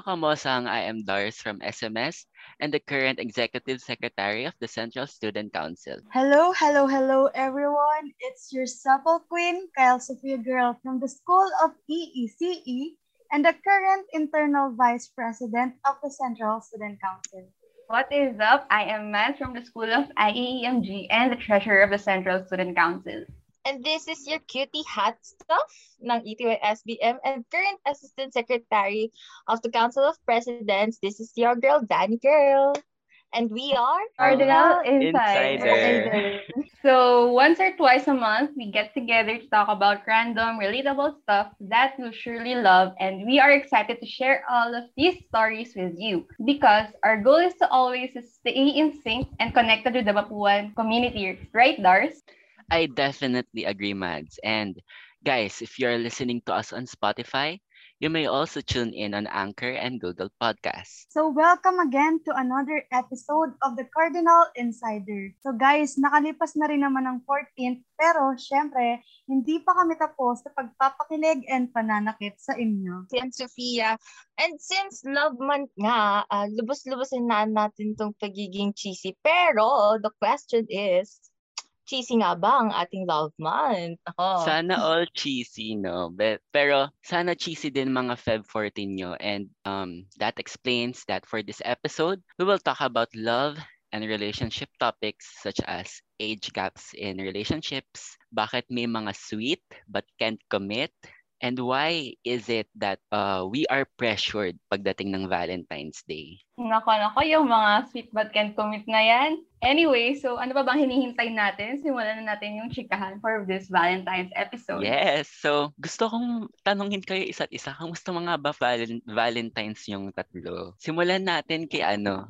Hello mga kamosang, I am Dars from SMS and the current Executive Secretary of the Central Student Council. Hello, hello, hello everyone. It's your supple queen, Kyle Sophia Girl from the School of EECE and the current Internal Vice President of the Central Student Council. What is up? I am Matt from the School of IEEMG and the Treasurer of the Central Student Council. And this is your cutie hat stuff ng ETY-SBM and current Assistant Secretary of the Council of Presidents. This is your girl, Danny Girl. And we are Cardinal Insider. Insider. So once or twice a month, we get together to talk about random, relatable stuff that you surely love. And we are excited to share all of these stories with you because our goal is to always stay in sync and connected to the Mapuan community. Right, Dars? I definitely agree, Mads. And guys, if you're listening to us on Spotify, you may also tune in on Anchor and Google Podcasts. So welcome again to another episode of the Cardinal Insider. So guys, nakalipas na rin naman ang 14th pero syempre, hindi pa kami tapos sa pagpapakilig and pananakit sa inyo. Aunt Sofia. And since love month nga, uh, lubos-lubosin na natin tong pagiging cheesy. Pero the question is, cheesy nga ba ang ating love month? Ako. Sana all cheesy, no? But, pero sana cheesy din mga Feb 14 nyo. And um, that explains that for this episode, we will talk about love and relationship topics such as age gaps in relationships, bakit may mga sweet but can't commit, and why is it that uh, we are pressured pagdating ng Valentine's Day? Nako, nako, yung mga sweet but can't commit na yan. Anyway, so ano ba bang hinihintay natin? Simulan na natin yung chikahan for this Valentine's episode. Yes, so gusto kong tanungin kayo isa't isa. Kamusta mga ba valen- Valentine's yung tatlo? Simulan natin kay ano,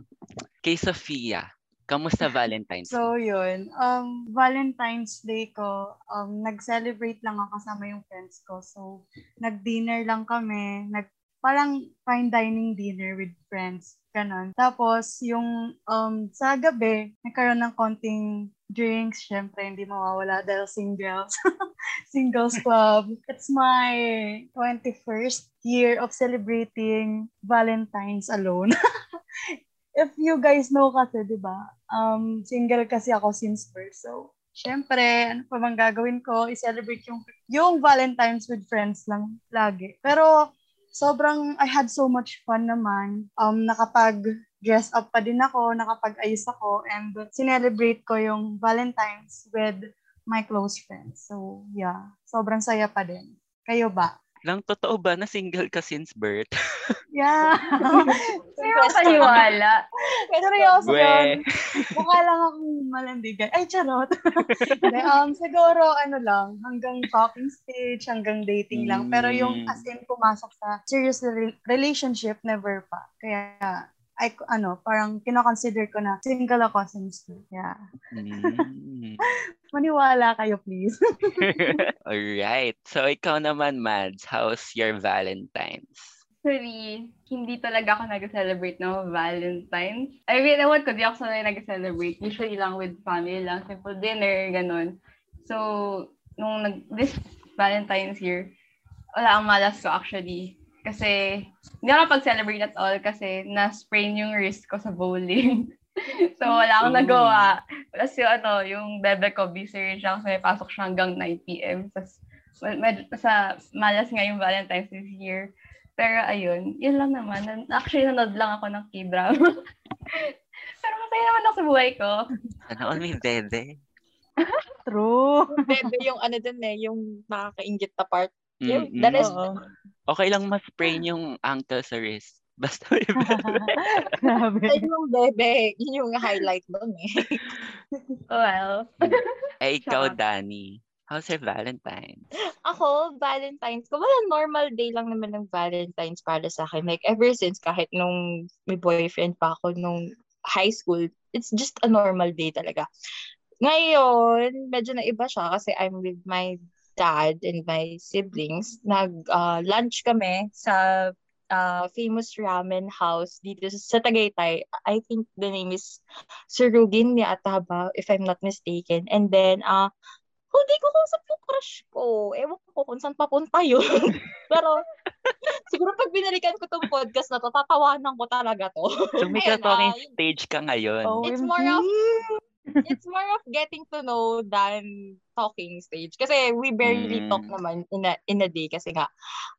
kay Sofia. Kamusta Valentine's? So yun, um, Valentine's Day ko, um, nag-celebrate lang ako kasama yung friends ko. So, nag-dinner lang kami, nag parang fine dining dinner with friends. Ganon. Tapos, yung um, sa gabi, nagkaroon ng konting drinks. Syempre, hindi mawawala dahil singles. singles club. It's my 21st year of celebrating Valentine's alone. If you guys know kasi, di ba, um, single kasi ako since birth. So, syempre, ano pa bang gagawin ko? I-celebrate yung, yung Valentine's with friends lang lagi. Pero, sobrang, I had so much fun naman. Um, nakapag dress up pa din ako, nakapag-ayos ako, and sinelebrate ko yung Valentine's with my close friends. So, yeah, sobrang saya pa din. Kayo ba? Lang totoo ba na single ka since birth? Yeah. Pero paniwala. Seryoso Bwe. yun. Mukha lang akong malandigan. Ay, charot. Um, siguro, ano lang, hanggang talking stage, hanggang dating lang. Pero yung Mm. as in pumasok sa serious re- relationship, never pa. Kaya, I, ano, parang kinoconsider ko na single ako since. Yeah. Mm. Maniwala kayo, please. Alright. So, ikaw naman, Mads, how's your Valentine's? Actually, hindi talaga ako nag-celebrate ng Valentine's. I mean, ewan ko, di ako sanay nag-celebrate. Usually lang with family lang, simple dinner, ganun. So, nung nag, this Valentine's year, wala ang malas ko actually. Kasi, hindi ako pag-celebrate at all kasi na-sprain yung wrist ko sa bowling. so, wala akong nagawa. Tapos yung ano, yung bebe ko, busy rin siya kasi may pasok siya hanggang 9pm. Tapos, med- med- sa malas nga yung Valentine's this year. Pero ayun, yun lang naman. Actually, nanood lang ako ng K-drama. Pero masaya naman ako sa buhay ko. Sana all may bebe. True. Bebe yung ano dun eh, yung nakakaingit na part. Yung, Mm-mm. that is. Okay lang ma-sprain yung ankle sa wrist. Basta may bebe. Grabe. Ay, yung bebe, yun yung highlight doon eh. Well, Eh, ikaw. Danny. How's your Valentine's? Ako, Valentine's ko, wala, normal day lang naman ng Valentine's para sa akin. Like, ever since, kahit nung may boyfriend pa ako nung high school, it's just a normal day talaga. Ngayon, medyo naiba siya kasi I'm with my dad and my siblings. Nag-lunch kami sa uh, famous ramen house dito sa, Tagaytay. I think the name is Surugin ni Ataba, if I'm not mistaken. And then, uh, hindi ko kausap yung crush ko. Ewan ko kung saan papunta yun. Pero, siguro pag binalikan ko tong podcast na to, tatawanan ko talaga to. So may Ayun, ah, stage ka ngayon. It's more of it's more of getting to know than talking stage. Kasi we barely Mm. talk naman in a, in a day kasi nga,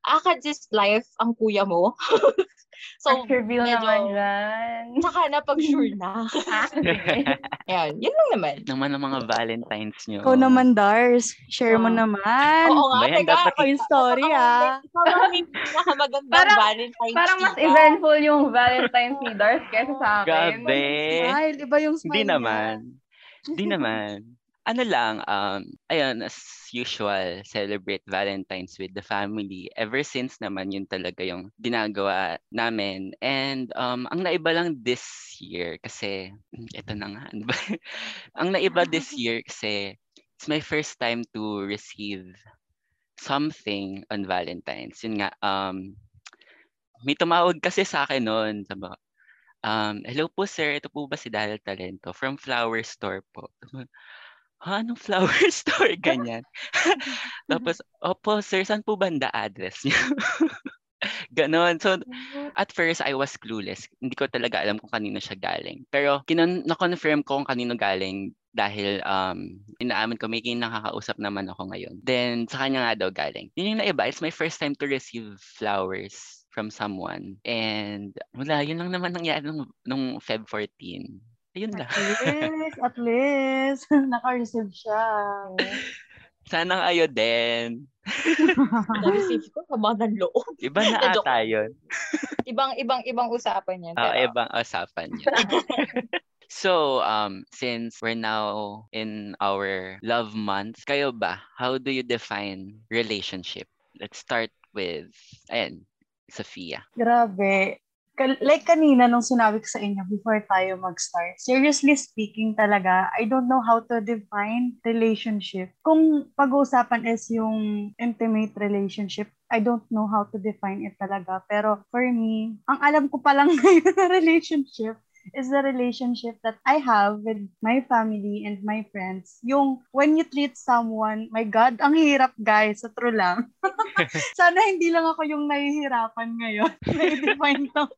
Akad's life ang kuya mo. so, reveal medyo- naman dyan. tsaka na pag sure na. Ah. Ayan, yun lang naman. naman ang mga Valentines nyo. Ikaw naman, Dars. Share mo Oh. naman. Oo nga, Bayan, teka. dapat Ako yung story, ah. Ikaw ang may pinakamagandang Parang- Valentine's Parang mas eventful yung Valentine's ni Dars kaysa sa akin. Grabe. Smile. Iba yung smile Hindi niya. naman. Hindi naman. Ano lang, um, ayun, as usual, celebrate Valentine's with the family. Ever since naman, yun talaga yung ginagawa namin. And um, ang naiba lang this year, kasi, ito na nga, ano ba? ang naiba this year kasi, it's my first time to receive something on Valentine's. Yun nga, um, may tumawag kasi sa akin noon. Sabi um, hello po sir, ito po ba si Dahil Talento? From Flower Store po. Ha, anong flower store? Ganyan. Tapos, opo sir, saan po ba ang the address niyo? Ganon. So, at first, I was clueless. Hindi ko talaga alam kung kanino siya galing. Pero, kinon na-confirm ko kung kanino galing dahil um, inaamin ko, may nakakausap naman ako ngayon. Then, sa kanya nga daw galing. Yun yung naiba. It's my first time to receive flowers from someone. And wala, yun lang naman nangyari nung, nung Feb 14. Ayun lang. At least, at least, naka-receive siya. Sana kayo din. Na-receive ko, sama ng loob. Iba na ata yun. Ibang, ibang, ibang usapan yan. Ah, pero- ibang usapan yun. so, um, since we're now in our love month, kayo ba, how do you define relationship? Let's start with, ayan, Sophia. Grabe. Like kanina nung sinabi ko sa inyo before tayo mag-start, seriously speaking talaga, I don't know how to define relationship. Kung pag-uusapan is yung intimate relationship, I don't know how to define it talaga. Pero for me, ang alam ko pa lang na relationship is the relationship that I have with my family and my friends. Yung when you treat someone, my God, ang hirap guys, sa true lang. Sana hindi lang ako yung nahihirapan ngayon na i-define tong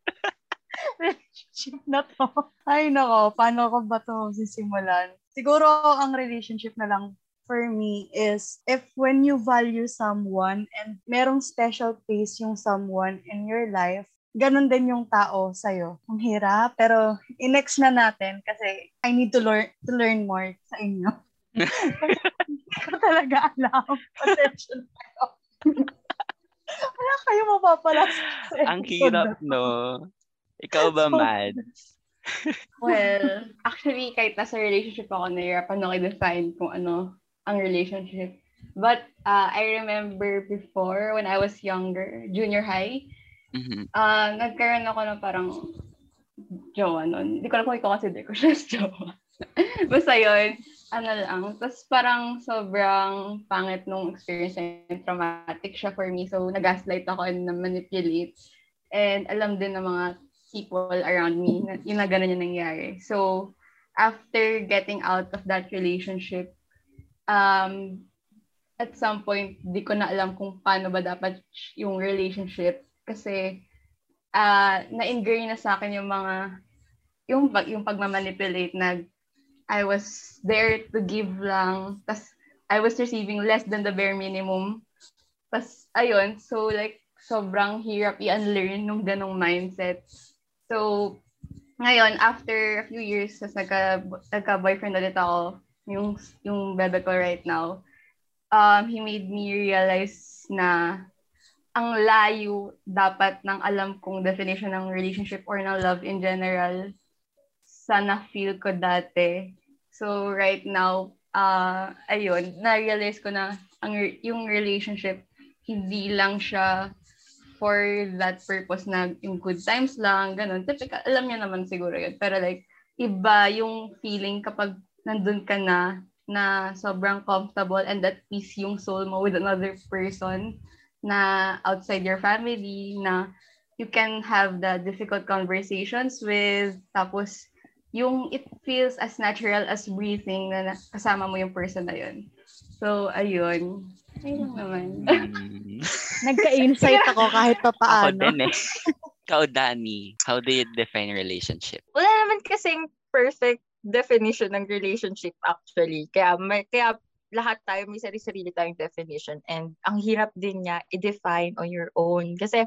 relationship na to. Ay nako, paano ko ba to sisimulan? Siguro ang relationship na lang for me is if when you value someone and merong special place yung someone in your life, ganun din yung tao sa'yo. Ang hirap, pero i-next na natin kasi I need to learn to learn more sa inyo. Hindi ko talaga alam. Attention kayo. Wala kayo mapapala sa Ang hirap, na no? Ikaw ba, So- Mads? Well, actually, kahit nasa relationship ako, nahirapan ako i-define kung ano ang relationship. But uh, I remember before, when I was younger, junior high, Mhm. uh, nagkaroon ako ng parang jowa nun. Hindi ko alam kung i-consider ko siya as jowa. Basta yun, ano lang. Tapos parang sobrang pangit nung experience na yun. Traumatic siya for me. So, nag-gaslight ako and na-manipulate. And alam din ng mga people around me na yun na ganun yung nangyari. So, after getting out of that relationship, um, at some point, di ko na alam kung paano ba dapat yung relationship kasi ah na-ingrain na sa akin yung mga yung yung pagmamanipulate na I was there to give lang tas I was receiving less than the bare minimum. Tas ayun so like sobrang hirap i-unlearn nung ganong mindset. So ngayon after a few years tas nagka nagka-boyfriend ulit ako yung yung bebe ko right now um he made me realize na ang layo dapat ng alam kong definition ng relationship or ng love in general sa na-feel ko dati. So right now, uh, ayun, na-realize ko na ang, yung relationship, hindi lang siya for that purpose na yung good times lang, ganun. Typical, alam niya naman siguro yun. Pero like, iba yung feeling kapag nandun ka na, na sobrang comfortable and at peace yung soul mo with another person na outside your family, na you can have the difficult conversations with, tapos yung it feels as natural as breathing na kasama mo yung person na yun. So, ayun. Okay lang naman. Nagka-insight ako kahit pa Ako paano. din eh. Ikaw, Dani, how do you define relationship? Wala naman kasing perfect definition ng relationship actually. Kaya, may, kaya lahat tayo may sarili-sarili tayong definition. And ang hirap din niya i-define on your own. Kasi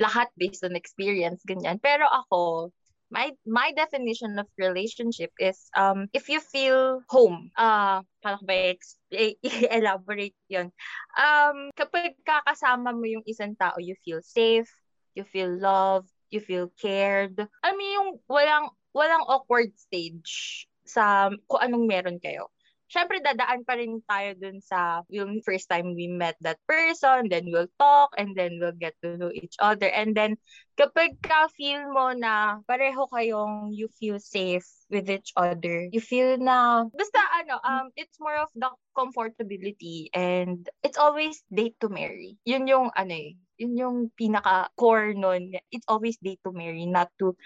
lahat based on experience ganyan. Pero ako my my definition of relationship is um if you feel home uh paano ko ba i-elaborate yun? Um kapag kakasama mo yung isang tao you feel safe you feel loved you feel cared. I mean yung walang walang awkward stage sa kung anong meron kayo syempre dadaan pa rin tayo dun sa yung first time we met that person, then we'll talk, and then we'll get to know each other. And then, kapag ka-feel mo na pareho kayong you feel safe with each other, you feel na, basta ano, um, it's more of the comfortability and it's always date to marry. Yun yung ano eh, yun yung pinaka-core nun. It's always date to marry, not to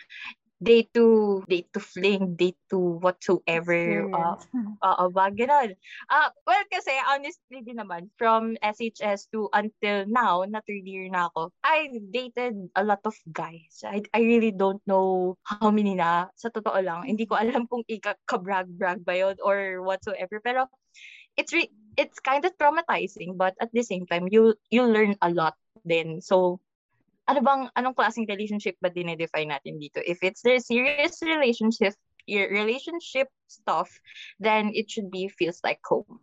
date to date to fling, date to whatsoever. Uh. Oo, ba, ganun. Ah, well, kasi honestly din naman, from SHS to until now, na third year na ako, I dated a lot of guys. I, I really don't know how many na. Sa totoo lang, hindi ko alam kung ika-brag-brag ba yun or whatsoever. Pero, it's re- it's kind of traumatizing, but at the same time, you you learn a lot din. So, ano bang, anong klaseng relationship ba dinedefine natin dito? If it's the serious relationship, your relationship stuff, then it should be feels like home.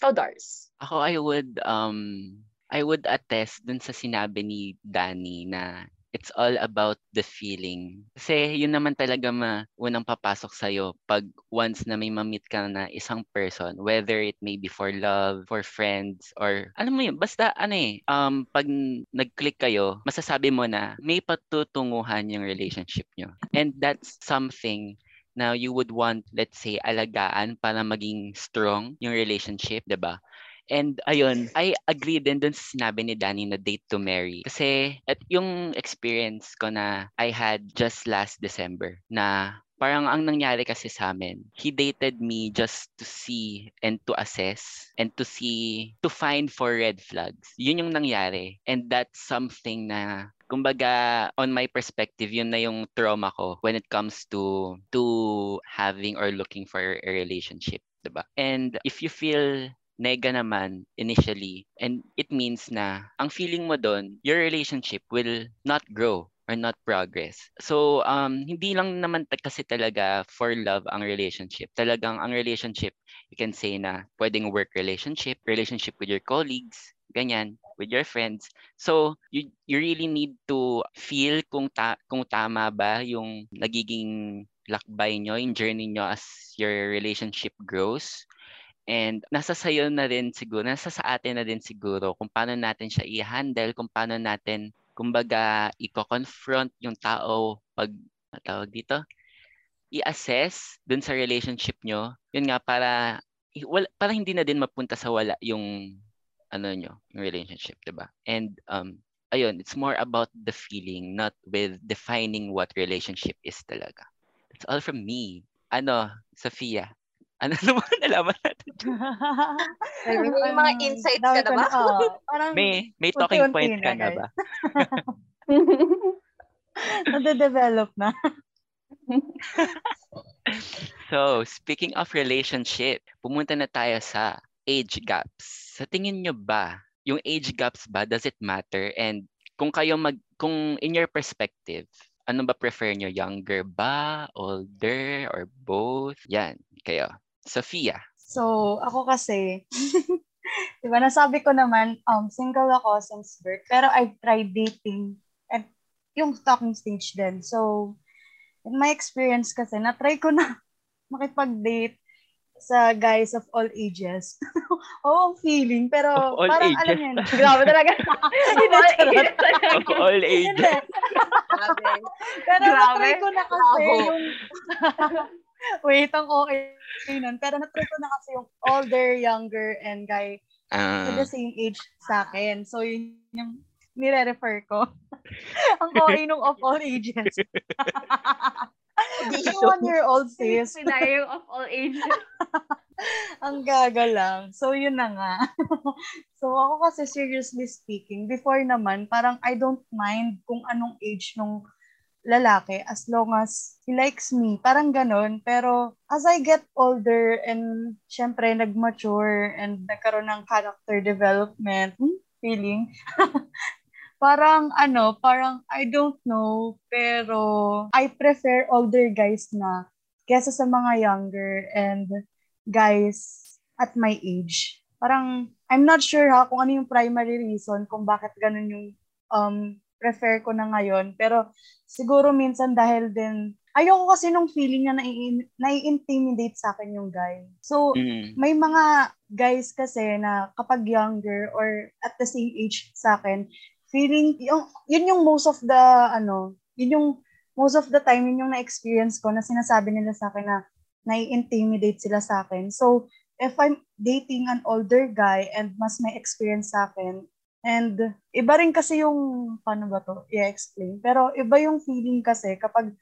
Ikaw, Dars. Ako, I would, um, I would attest dun sa sinabi ni Danny na it's all about the feeling. Kasi yun naman talaga ma unang papasok sa'yo pag once na may mamit ka na isang person, whether it may be for love, for friends, or alam mo yun, basta ano eh, um, pag nag-click kayo, masasabi mo na may patutunguhan yung relationship nyo. And that's something na you would want, let's say, alagaan para maging strong yung relationship, 'di ba? And ayun, I agree din dun sa sinabi ni Danny na date to marry. Kasi at yung experience ko na I had just last December na parang ang nangyari kasi sa amin, he dated me just to see and to assess and to see, to find for red flags. Yun yung nangyari. And that's something na kumbaga on my perspective yun na yung trauma ko when it comes to to having or looking for a relationship 'di ba and if you feel nega naman initially and it means na ang feeling mo doon your relationship will not grow or not progress. So, um, hindi lang naman kasi talaga for love ang relationship. Talagang ang relationship, you can say na pwedeng work relationship, relationship with your colleagues, ganyan, with your friends. So, you, you really need to feel kung, ta- kung tama ba yung nagiging lakbay nyo, yung journey nyo as your relationship grows. And nasa sayo na din siguro, nasa sa atin na din siguro kung paano natin siya i-handle, kung paano natin, kumbaga, i-confront yung tao pag, ano tawag dito, i-assess dun sa relationship nyo. Yun nga, para, wala, para hindi na din mapunta sa wala yung, ano nyo, yung relationship, ba And, um, ayun, it's more about the feeling, not with defining what relationship is talaga. That's all from me. Ano, Sophia? Ano naman nalaman natin? May, may mga insights ka na ba? parang May, may talking point ka na ba? nade-develop na. So, speaking of relationship, pumunta na tayo sa age gaps. Sa tingin nyo ba, yung age gaps ba, does it matter? And kung kayo mag, kung in your perspective, ano ba prefer nyo? Younger ba? Older? Or both? Yan, kayo. Sophia. So, ako kasi, di ba, nasabi ko naman, um, single ako since birth, pero I've tried dating at yung stalking stage din. So, in my experience kasi, na-try ko na makipag-date sa guys of all ages. Oo, ang feeling. Pero Of all parang ages. alam niyo na. Grabe talaga. Hindi, charot. Of all ages. Grabe. Pero Grabe. na-try ko na kasi Bravo. yung... Wait, ang okay nun. Pero na-try ko na kasi yung older, younger, and guy to the same age sa akin. So, yun yung nire-refer ko. ang okay nung of all ages. yung one-year-old sis. Scenario of all ages. Ang gaga lang. So, yun na nga. so, ako kasi seriously speaking, before naman, parang I don't mind kung anong age nung lalaki as long as he likes me. Parang ganon. Pero as I get older and syempre nag-mature and nagkaroon ng character development, hmm, feeling, parang ano, parang I don't know, pero I prefer older guys na kesa sa mga younger and guys at my age. Parang I'm not sure ha kung ano yung primary reason kung bakit ganun yung um, prefer ko na ngayon. Pero siguro minsan dahil din ayoko kasi nung feeling na nai-intimidate sa akin yung guy. So, mm. may mga guys kasi na kapag younger or at the same age sa akin, feeling, yung, yun yung most of the, ano, yun yung most of the time, yun yung na-experience ko na sinasabi nila sa akin na nai-intimidate sila sa akin. So, if I'm dating an older guy and mas may experience sa akin, and iba rin kasi yung, paano ba to, i-explain, pero iba yung feeling kasi kapag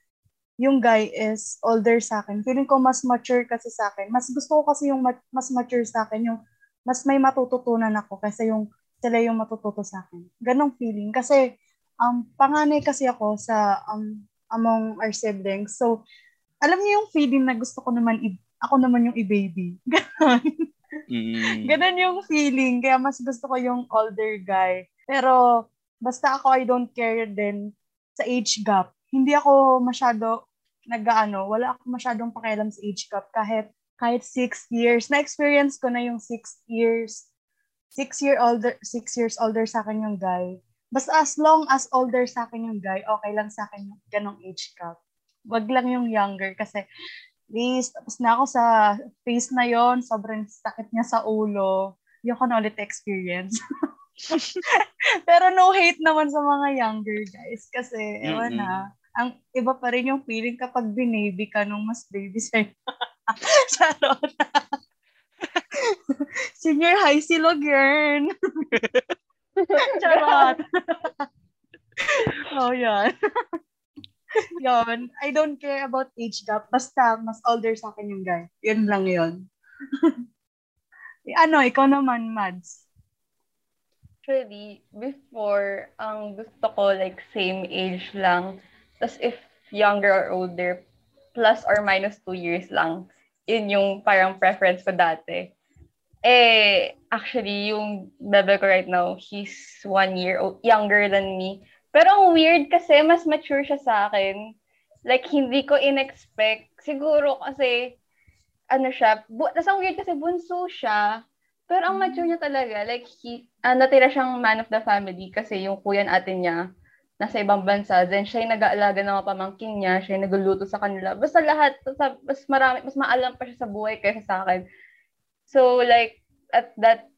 yung guy is older sa akin. Feeling ko mas mature kasi sa akin. Mas gusto ko kasi yung mas mature sa akin, yung mas may matututunan ako kasi yung sila yung matututo sa akin. Ganong feeling. Kasi, um, panganay kasi ako sa um, among our siblings. So, alam niyo yung feeling na gusto ko naman, i- ako naman yung i-baby. Ganon. Mm. Ganon yung feeling. Kaya mas gusto ko yung older guy. Pero, basta ako, I don't care din sa age gap. Hindi ako masyado nag-ano, wala ako masyadong pakialam sa age gap kahit kahit six years. Na-experience ko na yung six years six year older, six years older sa akin yung guy. Basta as long as older sa akin yung guy, okay lang sa akin yung ganong age gap. Wag lang yung younger kasi please, tapos na ako sa face na yon sobrang sakit niya sa ulo. Yung ko na ulit experience. Pero no hate naman sa mga younger guys kasi, mm-hmm. ewan na, ang iba pa rin yung feeling kapag binaby ka nung mas baby sa'yo. Charot. Senior high si Logern. Charot. oh, yan. Yon. I don't care about age gap. Basta, mas older sa akin yung guy. Yun lang yun. ano, ikaw naman, Mads. Actually, before, ang gusto ko, like, same age lang. Tapos, if younger or older, plus or minus two years lang. Yun yung parang preference ko dati. Eh, actually, yung bebe ko right now, he's one year younger than me. Pero ang weird kasi, mas mature siya sa akin. Like, hindi ko in-expect. Siguro kasi, ano siya, bu- tas ang weird kasi bunso siya. Pero ang mature niya talaga, like, he, uh, natira siyang man of the family kasi yung kuya natin niya, nasa ibang bansa. Then, siya yung nag-aalaga ng mga pamangkin niya, siya yung nagluluto sa kanila. Basta lahat, mas marami, mas maalam pa siya sa buhay kaysa sa akin. So, like, at that,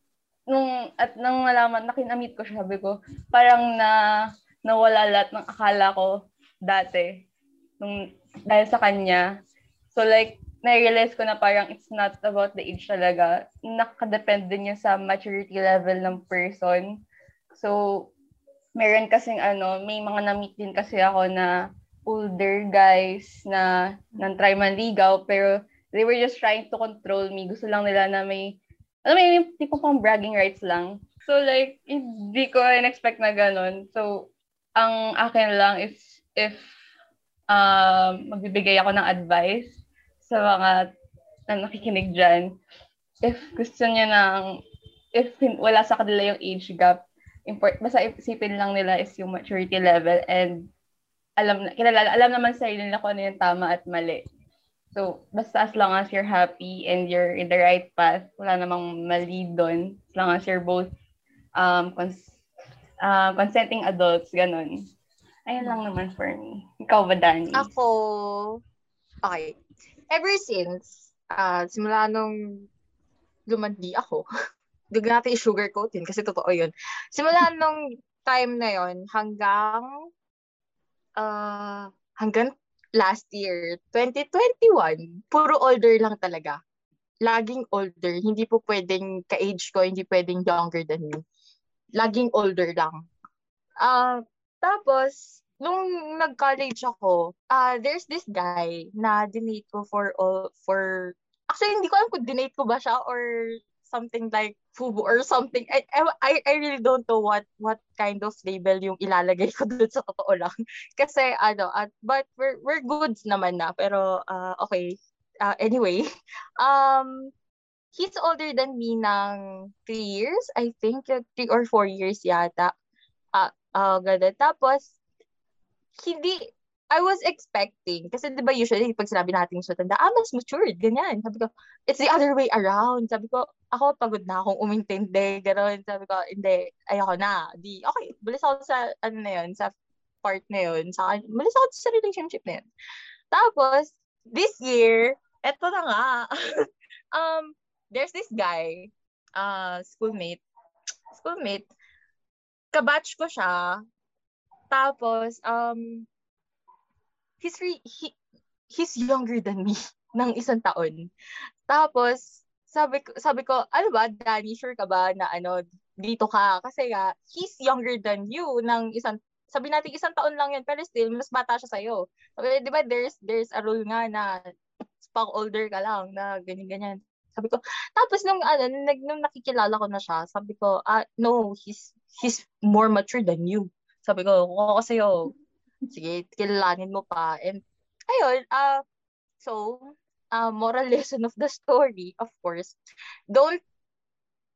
nung, at nang nalaman, nakinamit ko siya, sabi ko, parang na, nawala lahat ng akala ko dati, nung, dahil sa kanya. So, like, na-realize ko na parang it's not about the age talaga. Nakadepende niya sa maturity level ng person. So, meron kasing ano, may mga na-meet din kasi ako na older guys na nang try manligaw pero they were just trying to control me. Gusto lang nila na may, alam mo yung tipo pang bragging rights lang. So like, hindi ko in-expect na ganun. So, ang akin lang is if um, magbibigay ako ng advice sa mga na nakikinig dyan, if gusto niya ng, if wala sa kanila yung age gap, import, basta isipin lang nila is yung maturity level and alam, kilala, alam naman sa nila kung ano yung tama at mali. So, basta as long as you're happy and you're in the right path, wala namang mali doon. As long as you're both um, cons- uh, consenting adults, ganun. Ayun lang naman for me. Ikaw ba, Dani? Ako, okay. Ever since, uh, simula nung lumandi ako, Huwag natin i-sugarcoatin kasi totoo yun. Simula nung time na yon hanggang uh, hanggang last year, 2021, puro older lang talaga. Laging older. Hindi po pwedeng ka-age ko, hindi pwedeng younger than me. Laging older lang. Uh, tapos, nung nag-college ako, uh, there's this guy na dinate ko for all, for actually, hindi ko alam kung dinate ko ba siya or something like FUBU or something. I, I, I really don't know what what kind of label yung ilalagay ko dun sa totoo lang. Kasi ano, at, but we're, we're goods naman na. Pero uh, okay, uh, anyway, um, he's older than me ng three years, I think, three or four years yata. Ah, uh, uh, ganun. Tapos, hindi, I was expecting, kasi di ba usually pag sinabi natin sa tanda, ah, mas matured, ganyan. Sabi ko, it's the other way around. Sabi ko, ako pagod na akong umintindi, gano'n. Sabi ko, hindi, ayoko na. Di, okay, balis ako sa, ano na yun, sa part na yun. Sa, balis ako sa relationship na yun. Tapos, this year, eto na nga. um, there's this guy, uh, schoolmate, schoolmate, kabatch ko siya. Tapos, um, he's re- he, he's younger than me ng isang taon. Tapos, sabi ko, sabi ko, ano ba, Danny, sure ka ba na ano, dito ka? Kasi nga, he's younger than you ng isang, sabi natin isang taon lang yan, pero still, mas bata siya sa'yo. Sabi, di ba, there's, there's a rule nga na pang older ka lang, na ganyan-ganyan. Sabi ko, tapos nung, ano, nung, nung nakikilala ko na siya, sabi ko, ah, no, he's, he's more mature than you. Sabi ko, kung ako sa'yo, sige, kilalanin mo pa. And, ayun, uh, so, uh, moral lesson of the story, of course, don't,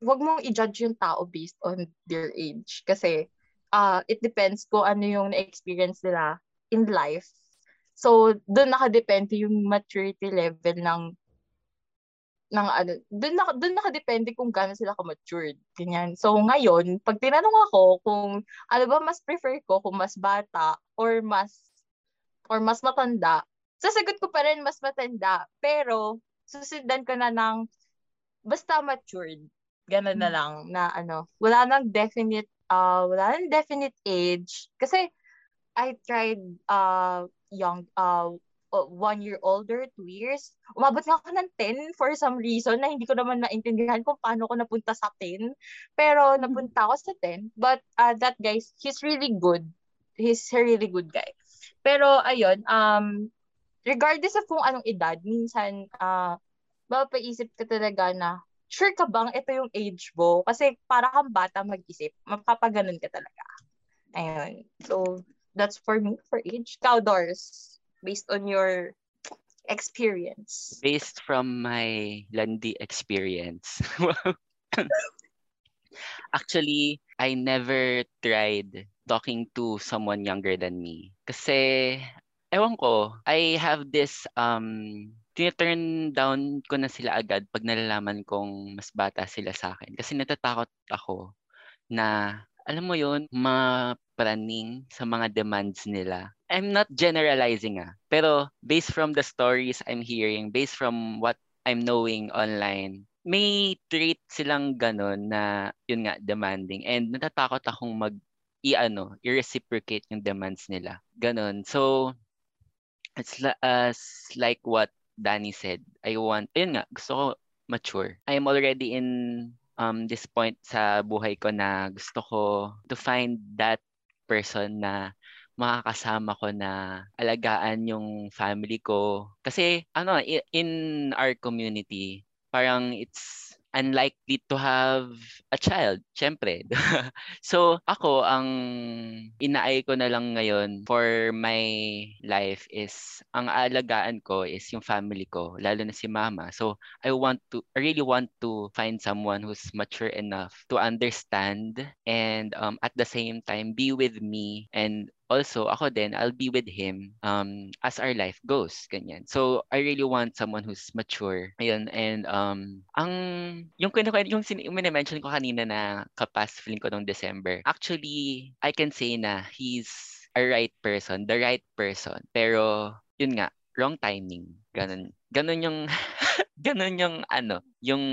wag mong i-judge yung tao based on their age. Kasi, uh, it depends kung ano yung na-experience nila in life. So, doon nakadepende yung maturity level ng ng ano, doon na doon nakadepende kung gaano sila ka-matured. Ganyan. So ngayon, pag tinanong ako kung ano ba mas prefer ko kung mas bata or mas or mas matanda, sasagot ko pa rin mas matanda. Pero susundan ko na ng basta matured. Ganun na hmm. lang na ano, wala nang definite uh wala nang definite age kasi I tried uh young uh one year older, two years. Umabot nga ako ng 10 for some reason na hindi ko naman naintindihan kung paano ko napunta sa 10. Pero napunta ako sa 10. But uh, that guy, he's really good. He's a really good guy. Pero ayun, um, regardless of kung anong edad, minsan, uh, mapapaisip ka talaga na, sure ka bang ito yung age mo? Kasi para kang bata mag-isip, mapapaganon ka talaga. Ayun. So, that's for me, for age. Cow doors based on your experience? Based from my Landi experience. Actually, I never tried talking to someone younger than me. Kasi, ewan ko, I have this, um, tinaturn down ko na sila agad pag nalalaman kong mas bata sila sa akin. Kasi natatakot ako na, alam mo yon mapraning sa mga demands nila. I'm not generalizing ah. Pero based from the stories I'm hearing, based from what I'm knowing online, may trait silang ganun na yun nga demanding and natatakot akong mag i-ano, i-reciprocate yung demands nila. Ganun. So it's uh, like what Danny said. I want, ayun nga, gusto ko mature. I am already in um, this point sa buhay ko na gusto ko to find that person na makakasama ko na alagaan yung family ko. Kasi ano, in our community, parang it's unlikely to have a child, syempre. so, ako, ang inaay ko na lang ngayon for my life is, ang alagaan ko is yung family ko, lalo na si mama. So, I want to, I really want to find someone who's mature enough to understand and um, at the same time be with me and also ako din I'll be with him um as our life goes ganyan. So I really want someone who's mature. Ayun and um ang yung yung yung, yung mention ko kanina na kapas feeling ko nung December actually I can say na he's a right person the right person. Pero yun nga wrong timing. Ganun ganun yung ganun yung ano, yung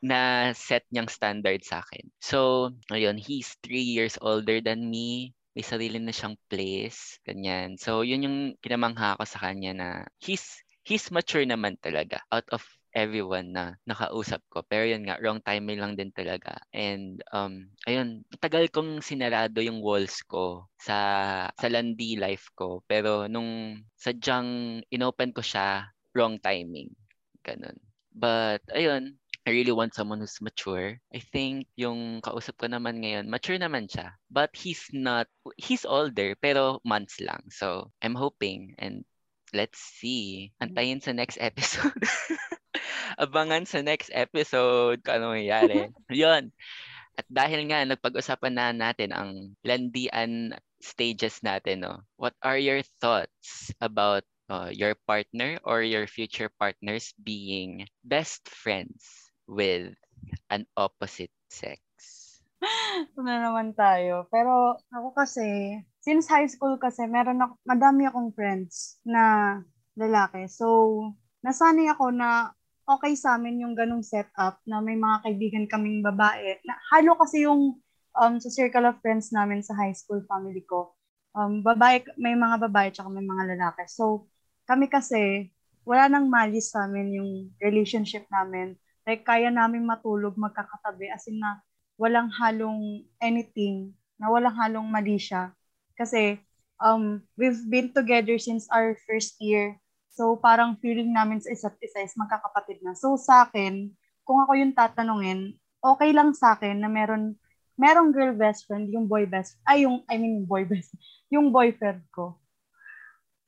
na set niyang standard sa akin. So, ayun, he's three years older than me may sarili na siyang place, ganyan. So, yun yung kinamangha ko sa kanya na he's, he's mature naman talaga out of everyone na nakausap ko. Pero yun nga, wrong timing lang din talaga. And um, ayun, tagal kong sinarado yung walls ko sa, sa landi life ko. Pero nung sadyang inopen ko siya, wrong timing. Ganun. But, ayun, I really want someone who's mature. I think yung kausap ko naman ngayon, mature naman siya. But he's not, he's older, pero months lang. So, I'm hoping and let's see. Antayin sa next episode. Abangan sa next episode kung ano mangyayari. Yun. At dahil nga, nagpag-usapan na natin ang landian stages natin, no? What are your thoughts about uh, your partner or your future partners being best friends with an opposite sex? Ito na naman tayo. Pero ako kasi, since high school kasi, meron ako, madami akong friends na lalaki. So, nasanay ako na okay sa amin yung ganong setup na may mga kaibigan kaming babae. Na, halo kasi yung um, sa circle of friends namin sa high school family ko. Um, babae, may mga babae tsaka may mga lalaki. So, kami kasi, wala nang malis sa amin yung relationship namin. Like, kaya namin matulog magkakatabi as in na walang halong anything, na walang halong mali siya. Kasi, um, we've been together since our first year. So, parang feeling namin sa isa't isa is magkakapatid na. So, sa akin, kung ako yung tatanungin, okay lang sa akin na meron merong girl best friend, yung boy best, ay yung, I mean, boy best, yung boyfriend ko.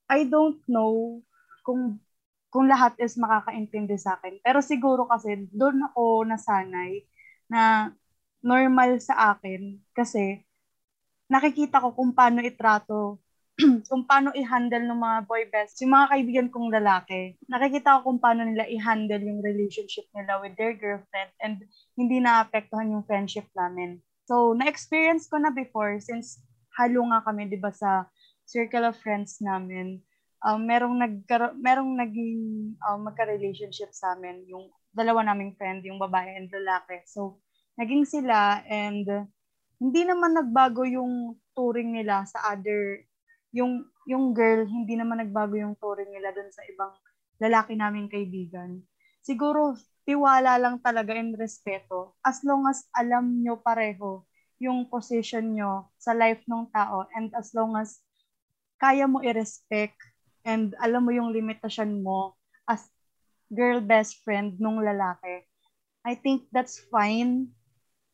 I don't know kung kung lahat is makakaintindi sa akin. Pero siguro kasi doon ako nasanay na normal sa akin kasi nakikita ko kung paano itrato kung paano i-handle ng mga boy best, yung mga kaibigan kong lalaki, nakikita ko kung paano nila i-handle yung relationship nila with their girlfriend and hindi naapektuhan yung friendship namin. So, na-experience ko na before since halo nga kami, di ba, sa circle of friends namin um, merong nag merong naging um, magka-relationship sa amin yung dalawa naming friend, yung babae and lalaki. So, naging sila and hindi naman nagbago yung touring nila sa other yung yung girl hindi naman nagbago yung touring nila doon sa ibang lalaki naming kaibigan. Siguro tiwala lang talaga and respeto as long as alam nyo pareho yung position nyo sa life ng tao and as long as kaya mo i-respect and alam mo yung limitasyon mo as girl best friend nung lalaki, I think that's fine.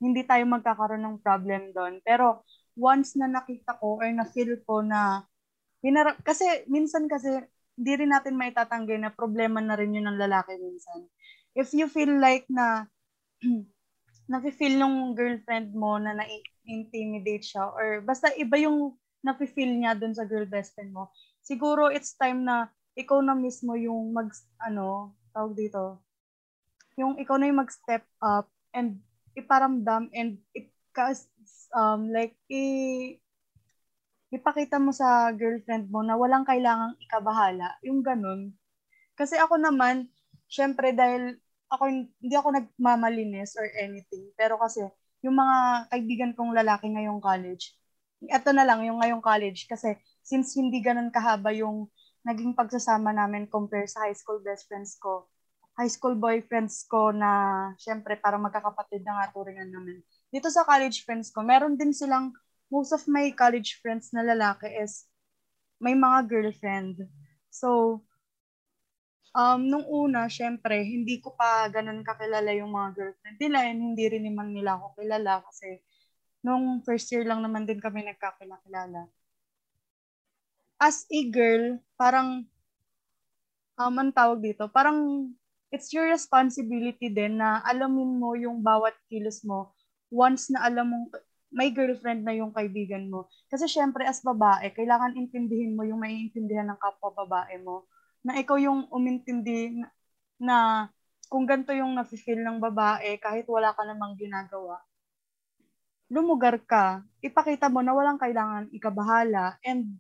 Hindi tayo magkakaroon ng problem doon. Pero once na nakita ko or na-feel ko na pinarap, kasi minsan kasi hindi rin natin maitatanggi na problema na rin yun ng lalaki minsan. If you feel like na nafe-feel nung girlfriend mo na na-intimidate siya or basta iba yung nafe-feel niya dun sa girl best friend mo, siguro it's time na ikaw na mismo yung mag, ano, tawag dito, yung ikaw na yung mag-step up and iparamdam and ikas, um, like, i, ipakita mo sa girlfriend mo na walang kailangang ikabahala, yung ganun. Kasi ako naman, syempre dahil ako, hindi ako nagmamalinis or anything, pero kasi yung mga kaibigan kong lalaki ngayong college, ito na lang yung ngayong college kasi since hindi ganun kahaba yung naging pagsasama namin compare sa high school best friends ko, high school boyfriends ko na syempre parang magkakapatid na nga turingan namin. Dito sa college friends ko, meron din silang, most of my college friends na lalaki is may mga girlfriend. So, um, nung una, syempre, hindi ko pa ganun kakilala yung mga girlfriend nila and hindi rin naman nila ako kilala kasi nung first year lang naman din kami nagkakilala as a girl, parang, um, ang tawag dito, parang it's your responsibility din na alamin mo yung bawat kilos mo once na alam mo may girlfriend na yung kaibigan mo. Kasi syempre as babae, kailangan intindihin mo yung maiintindihan ng kapwa babae mo. Na ikaw yung umintindi na, na kung ganito yung nafe-feel ng babae kahit wala ka namang ginagawa. Lumugar ka, ipakita mo na walang kailangan ikabahala and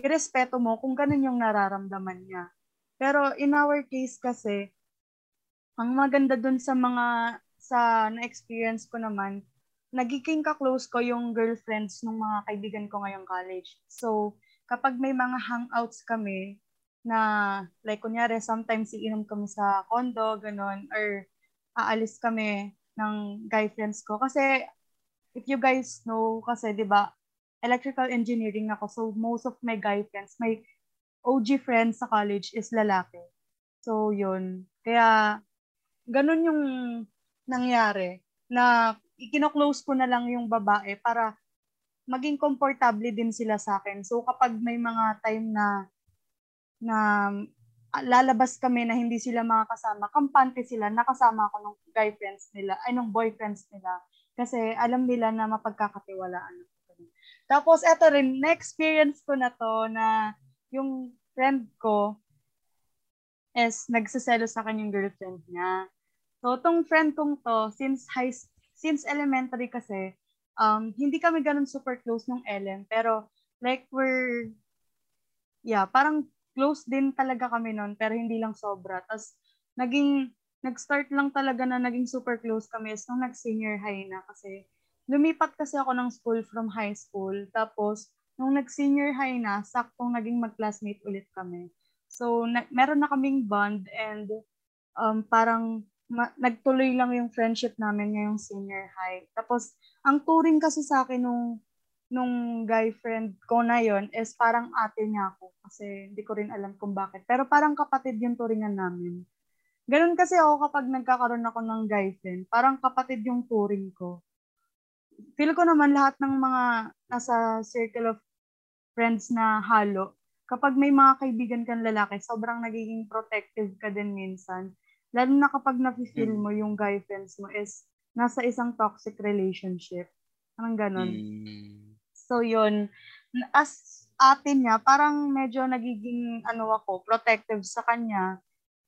irespeto mo kung ganun yung nararamdaman niya. Pero in our case kasi, ang maganda dun sa mga, sa na-experience ko naman, nagiging ka-close ko yung girlfriends ng mga kaibigan ko ngayong college. So, kapag may mga hangouts kami, na like kunyari sometimes iinom kami sa condo, ganun, or aalis kami ng guy friends ko. Kasi if you guys know, kasi 'di ba, electrical engineering ako. So, most of my guy friends, my OG friends sa college is lalaki. So, yun. Kaya, ganun yung nangyari na ikino-close ko na lang yung babae para maging komportable din sila sa akin. So, kapag may mga time na na lalabas kami na hindi sila makakasama, kampante sila, nakasama ako ng guy friends nila, ay ng boyfriends nila. Kasi alam nila na mapagkakatiwalaan ako. Tapos, eto rin, na-experience ko na to na yung friend ko is nagsaselo sa akin yung girlfriend niya. So, tong friend kong to, since high, since elementary kasi, um, hindi kami ganun super close nung Ellen, pero like we're, yeah, parang close din talaga kami noon, pero hindi lang sobra. Tapos, naging, nag-start lang talaga na naging super close kami is nung nag-senior high na kasi lumipat kasi ako ng school from high school. Tapos, nung nag-senior high na, saktong naging mag-classmate ulit kami. So, na- meron na kaming bond and um, parang ma- nagtuloy lang yung friendship namin ngayong senior high. Tapos, ang touring kasi sa akin nung, nung guy friend ko na yon is parang ate niya ako. Kasi hindi ko rin alam kung bakit. Pero parang kapatid yung touringan namin. Ganun kasi ako kapag nagkakaroon ako ng guy friend. Parang kapatid yung touring ko. Feel ko naman lahat ng mga nasa circle of friends na halo, kapag may mga kaibigan kang lalaki, sobrang nagiging protective ka din minsan. Lalo na kapag nafe-feel mo yung guy friends mo is nasa isang toxic relationship. Parang ganun. Mm. So, yun. As atin niya, parang medyo nagiging, ano ako, protective sa kanya.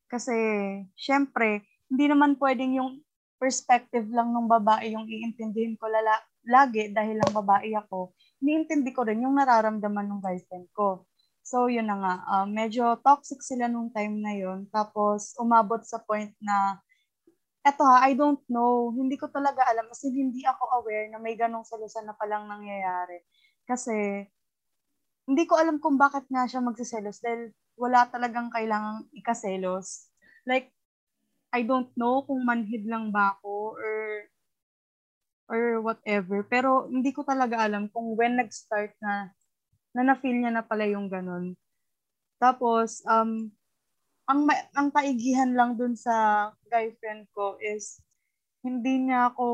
Kasi, syempre, hindi naman pwedeng yung perspective lang ng babae yung iintindihin ko lala, lagi dahil lang babae ako. Iniintindi ko rin yung nararamdaman ng guy friend ko. So, yun na nga. Uh, medyo toxic sila nung time na yun. Tapos, umabot sa point na eto ha, I don't know. Hindi ko talaga alam kasi hindi ako aware na may ganong salusan na palang nangyayari. Kasi, hindi ko alam kung bakit nga siya magsiselos dahil wala talagang kailangang ikaselos. Like, I don't know kung manhid lang ba ako or or whatever. Pero hindi ko talaga alam kung when nag-start na na na-feel niya na pala yung ganun. Tapos, um, ang ang kaigihan lang dun sa guy friend ko is hindi niya ako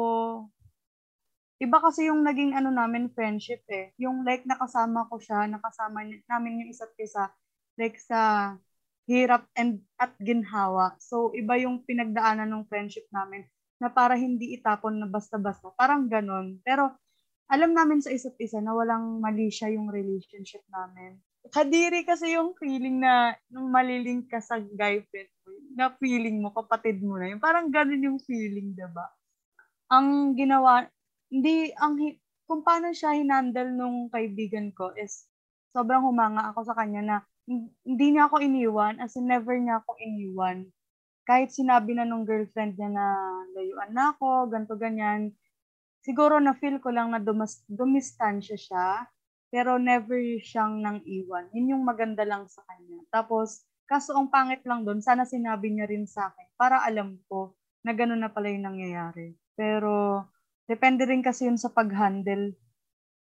iba kasi yung naging ano namin friendship eh. Yung like nakasama ko siya, nakasama namin yung isa't isa like sa hirap and at ginhawa. So iba yung pinagdaanan ng friendship namin na para hindi itapon na basta-basta. Parang ganon. Pero alam namin sa isa't isa na walang mali siya yung relationship namin kadiri kasi yung feeling na nung malilink ka sa guy friend mo, na feeling mo, kapatid mo na yun. Parang ganun yung feeling, diba? Ang ginawa, hindi, ang, kung paano siya hinandle nung kaibigan ko is, sobrang humanga ako sa kanya na hindi niya ako iniwan, as in never niya ako iniwan. Kahit sinabi na nung girlfriend niya na layuan na ako, ganto ganyan, siguro na feel ko lang na dumas, dumistansya siya pero never siyang nang iwan. Yun yung maganda lang sa kanya. Tapos, kaso ang pangit lang doon, sana sinabi niya rin sa akin para alam ko na gano'n na pala yung nangyayari. Pero, depende rin kasi yun sa pag-handle.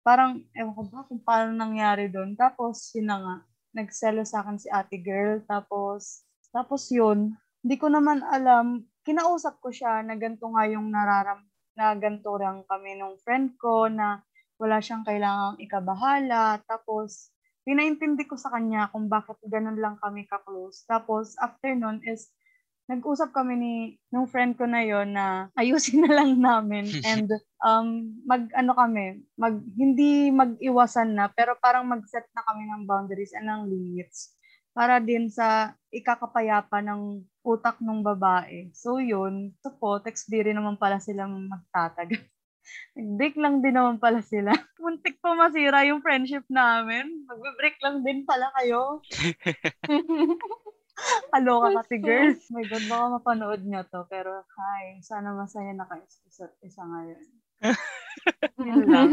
Parang, ewan ko ba kung paano nangyari doon. Tapos, yun na nga, nagselo sa akin si ate girl. Tapos, tapos yun, hindi ko naman alam, kinausap ko siya na ganito nga yung nararam, na ganito lang kami nung friend ko, na wala siyang kailangang ikabahala. Tapos, pinaintindi ko sa kanya kung bakit ganun lang kami ka-close. Tapos, after nun is, nag-usap kami ni nung friend ko na yon na ayusin na lang namin and um mag ano kami mag hindi mag-iwasan na pero parang mag-set na kami ng boundaries and ng limits para din sa ikakapayapa ng utak ng babae. So yun, so po, text rin naman pala silang magtatagal. Nag-break lang din naman pala sila. Muntik pa masira yung friendship namin. Magbe-break lang din pala kayo. Aloka kasi girls. My God, baka mapanood nyo to. Pero hi, sana masaya na kayo sa isa ngayon. yun lang.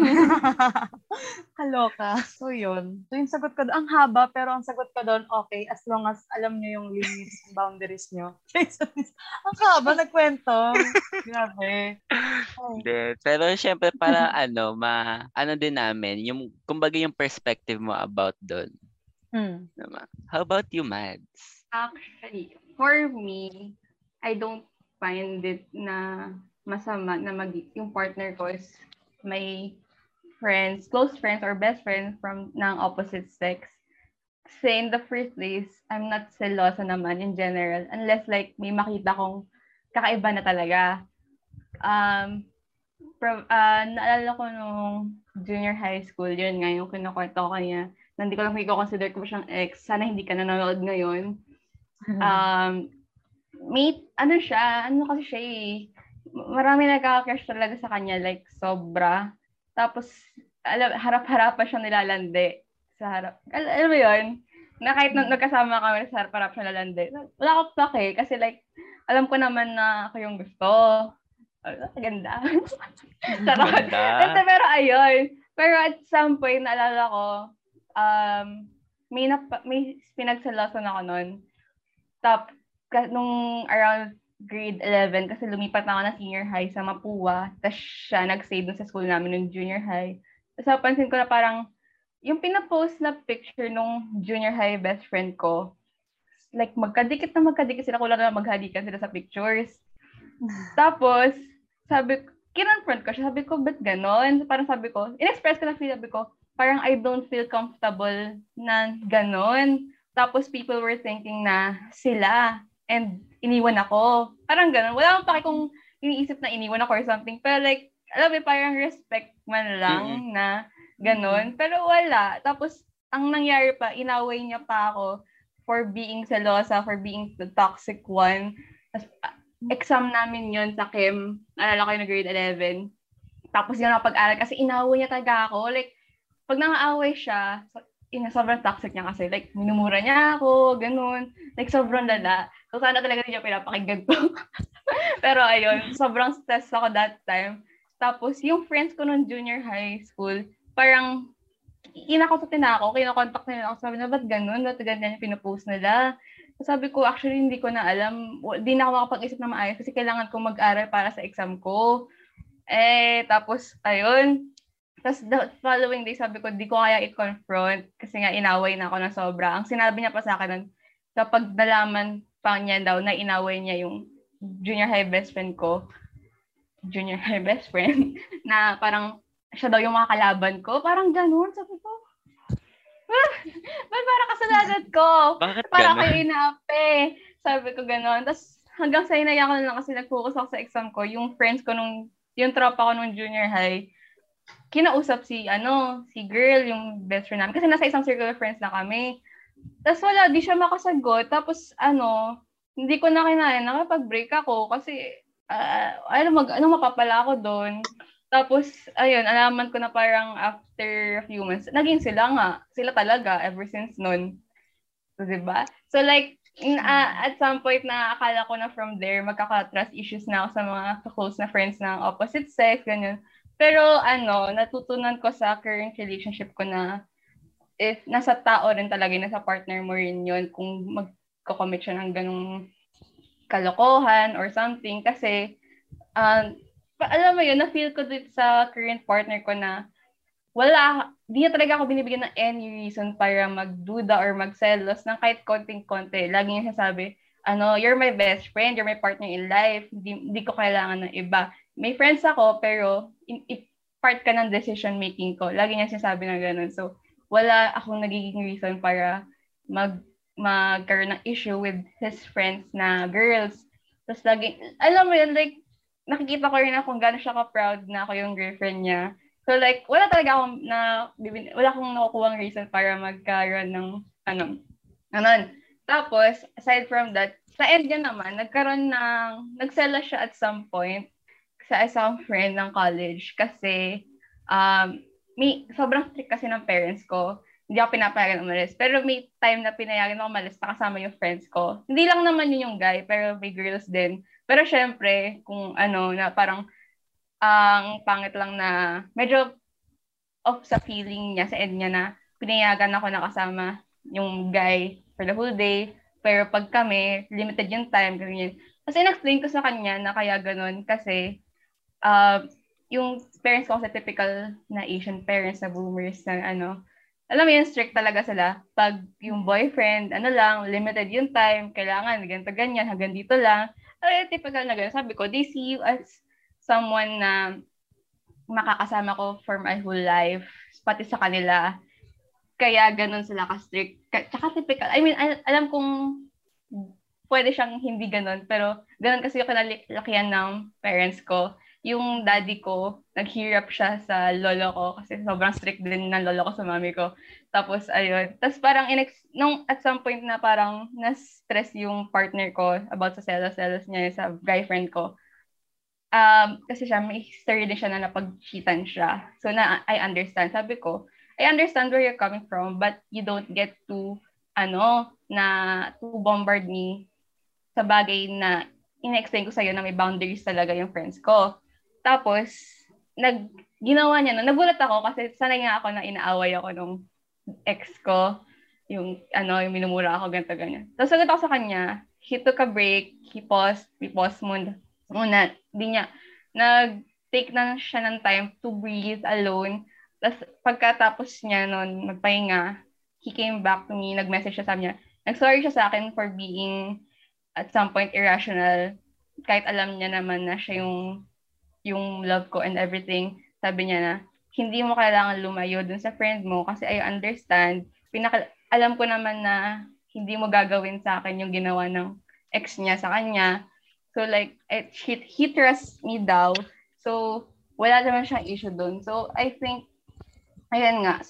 Kaloka. So, yun. So, yung sagot ko doon, ang haba, pero ang sagot ko doon, okay, as long as alam nyo yung limits and boundaries nyo. ang haba, nagkwento. Grabe. Hindi. Pero, syempre, para ano, ma, ano din namin, yung, kumbaga yung perspective mo about doon. Hmm. Diba? How about you, Mads? Actually, for me, I don't find it na masama na mag yung partner ko is may friends, close friends or best friends from ng opposite sex. Kasi in the first place, I'm not selosa naman in general unless like may makita kong kakaiba na talaga. Um, pro, uh, naalala ko nung junior high school, yun nga yung kinukwento ko kanya. Hindi ko lang consider ko siyang ex. Sana hindi ka nanonood ngayon. Um, may, ano siya, ano kasi siya eh, marami nagkaka-crush talaga sa kanya, like, sobra. Tapos, alam, harap-harapan siya nilalandi sa harap. Al- alam mo yun? Na kahit nung nagkasama kami sa harap-harap siya nilalandi. Wala akong pake kasi like, alam ko naman na ako yung gusto. Oh, ganda. Charot. Ganda. pero ayun. Pero at some point, naalala ko, um, may, nap- may pinagsalasan ako noon. Top, nung around grade 11 kasi lumipat na ako na senior high sa Mapua. Tapos siya nag-stay dun sa school namin nung junior high. Tapos napansin ko na parang yung pinapost na picture nung junior high best friend ko, like magkadikit na magkadikit sila, kulang na maghalikan sila sa pictures. Tapos, sabi, kinonfront ko siya, sabi ko, ba't ganon? Parang sabi ko, in-express ko lang sabi ko, parang I don't feel comfortable na ganon. Tapos people were thinking na sila and iniwan ako. Parang ganun. Wala akong paki kung iniisip na iniwan ako or something. Pero like, alam mo, parang respect man lang mm-hmm. na ganun. Pero wala. Tapos, ang nangyari pa, inaway niya pa ako for being selosa, for being the toxic one. Tapos, uh, exam namin yon sa Kim. Alala ko yung grade 11. Tapos yun napag-aral kasi inaway niya talaga ako. Like, pag nangaaway siya, ina, sobrang toxic niya kasi. Like, minumura niya ako, ganun. Like, sobrang lala. So, sana talaga niya pinapakinggan ko. Pero ayun, sobrang stress ako that time. Tapos, yung friends ko nung junior high school, parang, inakututin na ako, kinakontakt nila ako, sabi na, ba't ganun? Ba't ganyan yung pinupost nila? Sabi ko, actually, hindi ko na alam. Di na ako makapag-isip na maayos kasi kailangan ko mag-aral para sa exam ko. Eh, tapos, ayun, tapos the following day, sabi ko, di ko kaya i-confront kasi nga inaway na ako ng sobra. Ang sinabi niya pa sa akin, kapag nalaman pa niya daw na inaway niya yung junior high best friend ko, junior high best friend, na parang siya daw yung mga kalaban ko. Parang ganun. Sabi ko, ba't parang kasalanan ko? Bakit Para kayo inape. Sabi ko ganun. Tapos hanggang sa inaya ko na lang kasi nag-focus ako sa exam ko. Yung friends ko nung, yung tropa ko nung junior high, kinausap si, ano, si girl, yung best friend namin. Kasi nasa isang circle of friends na kami. Tapos wala, di siya makasagot. Tapos, ano, hindi ko na kinaya, nakapag-break ako kasi, uh, ano, mag, ano mapapala ako doon. Tapos, ayun, alaman ko na parang after a few months, naging sila nga. Sila talaga, ever since noon. So, diba? So, like, in, uh, at some point na akala ko na from there, magkaka-trust issues na ako sa mga close na friends ng opposite sex, ganyan. Pero ano, natutunan ko sa current relationship ko na if nasa tao rin talaga, nasa partner mo rin yun kung magko-commit siya ng ganung kalokohan or something. Kasi, um, alam mo yun, na-feel ko dito sa current partner ko na wala, di na talaga ako binibigyan ng any reason para magduda or magselos ng kahit konting-konti. Lagi niya sasabi, ano, you're my best friend, you're my partner in life, hindi, hindi ko kailangan ng iba may friends ako, pero in, in, part ka ng decision making ko. Lagi niya sinasabi na ganun. So, wala akong nagiging reason para mag magkaroon ng issue with his friends na girls. Tapos lagi, alam mo yun, like, nakikita ko rin na kung gano'n siya ka-proud na ako yung girlfriend niya. So like, wala talaga akong na, wala akong nakukuha reason para magkaroon ng, ano, ganon. Tapos, aside from that, sa end niya naman, nagkaroon ng, nagsela siya at some point sa isang friend ng college kasi um, may, sobrang strict kasi ng parents ko. Hindi ako pinapayagan umalis. Pero may time na pinayagan ako umalis na kasama yung friends ko. Hindi lang naman yun yung guy, pero may girls din. Pero syempre, kung ano, na parang ang pangit lang na medyo off sa feeling niya, sa end niya na pinayagan ako na kasama yung guy for the whole day. Pero pag kami, limited yung time, ganyan. Kasi in-explain ko sa kanya na kaya ganun kasi uh, yung parents ko kasi typical na Asian parents na boomers na ano, alam mo yun, strict talaga sila. Pag yung boyfriend, ano lang, limited yung time, kailangan ganito ganyan, hanggang dito lang. Ay, typical na ganyan. Sabi ko, they see you as someone na makakasama ko for my whole life, pati sa kanila. Kaya ganun sila ka-strict. Tsaka typical, I mean, al- alam kong pwede siyang hindi ganun, pero ganun kasi yung kinalakihan ng parents ko yung daddy ko, naghirap siya sa lolo ko kasi sobrang strict din ng lolo ko sa mami ko. Tapos, ayun. Tapos parang, inex- nung at some point na parang na-stress yung partner ko about sa selos-selos niya sa guy friend ko. Um, kasi siya, may history din siya na napag-cheatan siya. So, na I understand. Sabi ko, I understand where you're coming from, but you don't get to, ano, na to bombard me sa bagay na ina-explain ko sa'yo na may boundaries talaga yung friends ko. Tapos, nag, ginawa niya no. Nagulat ako kasi sanay nga ako na inaaway ako nung ex ko. Yung, ano, yung minumura ako, ganito, ganyan. Tapos, sagot ako sa kanya, he took a break, he paused, he paused muna. Muna, di niya, nag-take na siya ng time to breathe alone. Tapos, pagkatapos niya nun, magpahinga, he came back to me, nag-message siya sa niya. Nag-sorry siya sa akin for being at some point irrational kahit alam niya naman na siya yung yung love ko and everything, sabi niya na, hindi mo kailangan lumayo dun sa friend mo kasi I understand. Pinaka, alam ko naman na hindi mo gagawin sa akin yung ginawa ng ex niya sa kanya. So like, it, he, he trusts me daw. So, wala naman siyang issue dun. So, I think, ayan nga,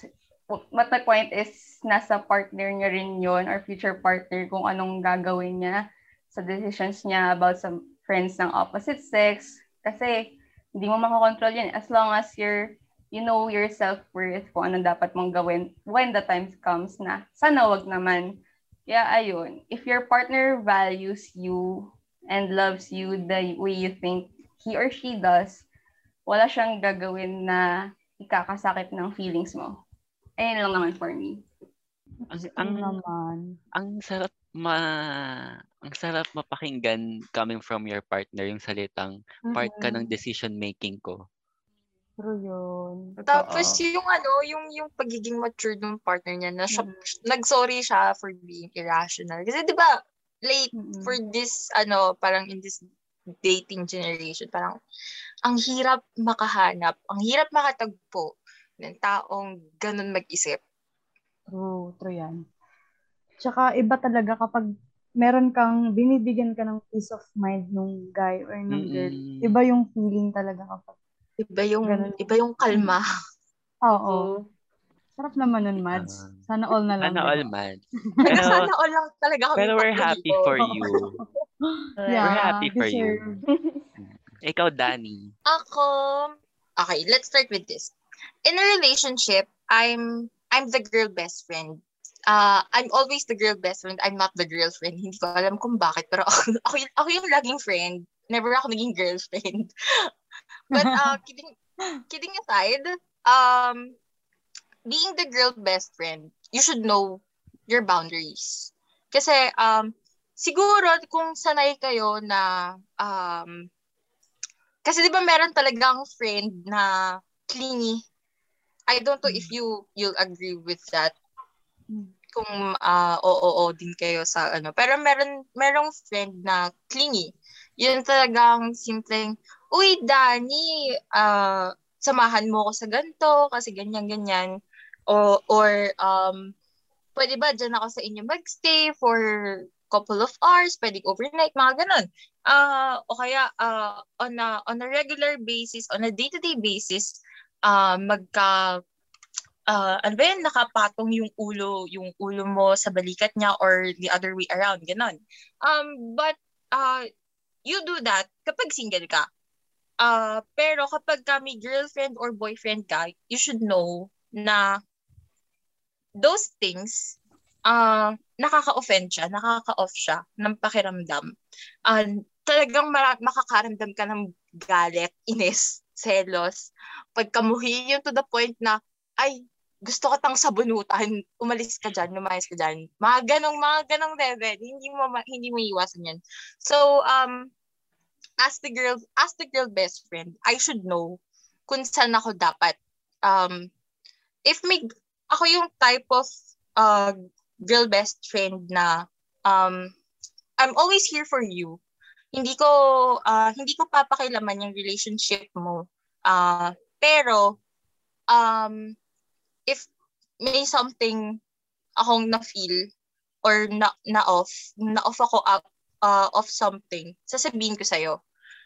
what the point is, nasa partner niya rin yon or future partner kung anong gagawin niya sa decisions niya about some friends ng opposite sex. Kasi, hindi mo makakontrol yan. As long as you're, you know your self-worth, kung anong dapat mong gawin when the time comes na sana wag naman. Kaya ayun, if your partner values you and loves you the way you think he or she does, wala siyang gagawin na ikakasakit ng feelings mo. Ayun lang naman for me. Ang, ang, naman. ang sarap ma ang sarap mapakinggan coming from your partner yung salitang part ka ng decision making ko. True yun. Tapos yung ano, yung yung pagiging mature ng partner niya na siya, mm-hmm. nag-sorry siya for being irrational. Kasi 'di ba, late mm-hmm. for this ano, parang in this dating generation, parang ang hirap makahanap, ang hirap makatagpo ng taong ganun mag-isip. True, true yan. Tsaka iba talaga kapag meron kang, binibigyan ka ng peace of mind nung guy or nung mm-hmm. girl. Iba yung feeling talaga kapag. Iba yung, ganun. iba yung kalma. Oo. Sarap naman nun, Mads. Sana all na lang. Sana all, Mads. Pero, Sana all lang talaga kami. Pero we're happy for you. yeah, we're happy for deserve. you. Ikaw, Danny. Ako, okay, let's start with this. In a relationship, I'm I'm the girl best friend uh, I'm always the girl best friend. I'm not the girlfriend. Hindi ko alam kung bakit. Pero ako, ako, yung, ako yung laging friend. Never ako naging girlfriend. But uh, kidding, kidding aside, um, being the girl best friend, you should know your boundaries. Kasi um, siguro kung sanay kayo na um, kasi di ba meron talagang friend na clingy. I don't know if you you'll agree with that kung uh, oo, oo din kayo sa ano. Pero meron merong friend na clingy. Yun talagang simpleng, uy, Dani, uh, samahan mo ako sa ganito kasi ganyan-ganyan. O, or, um, pwede ba dyan ako sa inyo magstay for couple of hours, pwede overnight, mga ganun. Uh, o kaya, uh, on, a, on a regular basis, on a day-to-day basis, uh, magka uh, ano ba yun, nakapatong yung ulo, yung ulo mo sa balikat niya or the other way around, ganon. Um, but, uh, you do that kapag single ka. Uh, pero kapag kami girlfriend or boyfriend ka, you should know na those things, uh, nakaka-offend siya, nakaka-off siya ng pakiramdam. Uh, talagang mara- makakaramdam ka ng galit, inis, selos, pagkamuhi yun to the point na, ay, gusto ko tang sabunutan, umalis ka dyan, lumayas ka dyan. Mga ganong, mga ganong level. Hindi mo, hindi mo iwasan yan. So, um, as the girl, as the girl best friend, I should know kung saan ako dapat. Um, if may, ako yung type of uh, girl best friend na um, I'm always here for you. Hindi ko uh, hindi ko papakilaman yung relationship mo. Uh, pero um, if may something akong na-feel or na, na off, na off ako up uh, of something, sasabihin ko sa'yo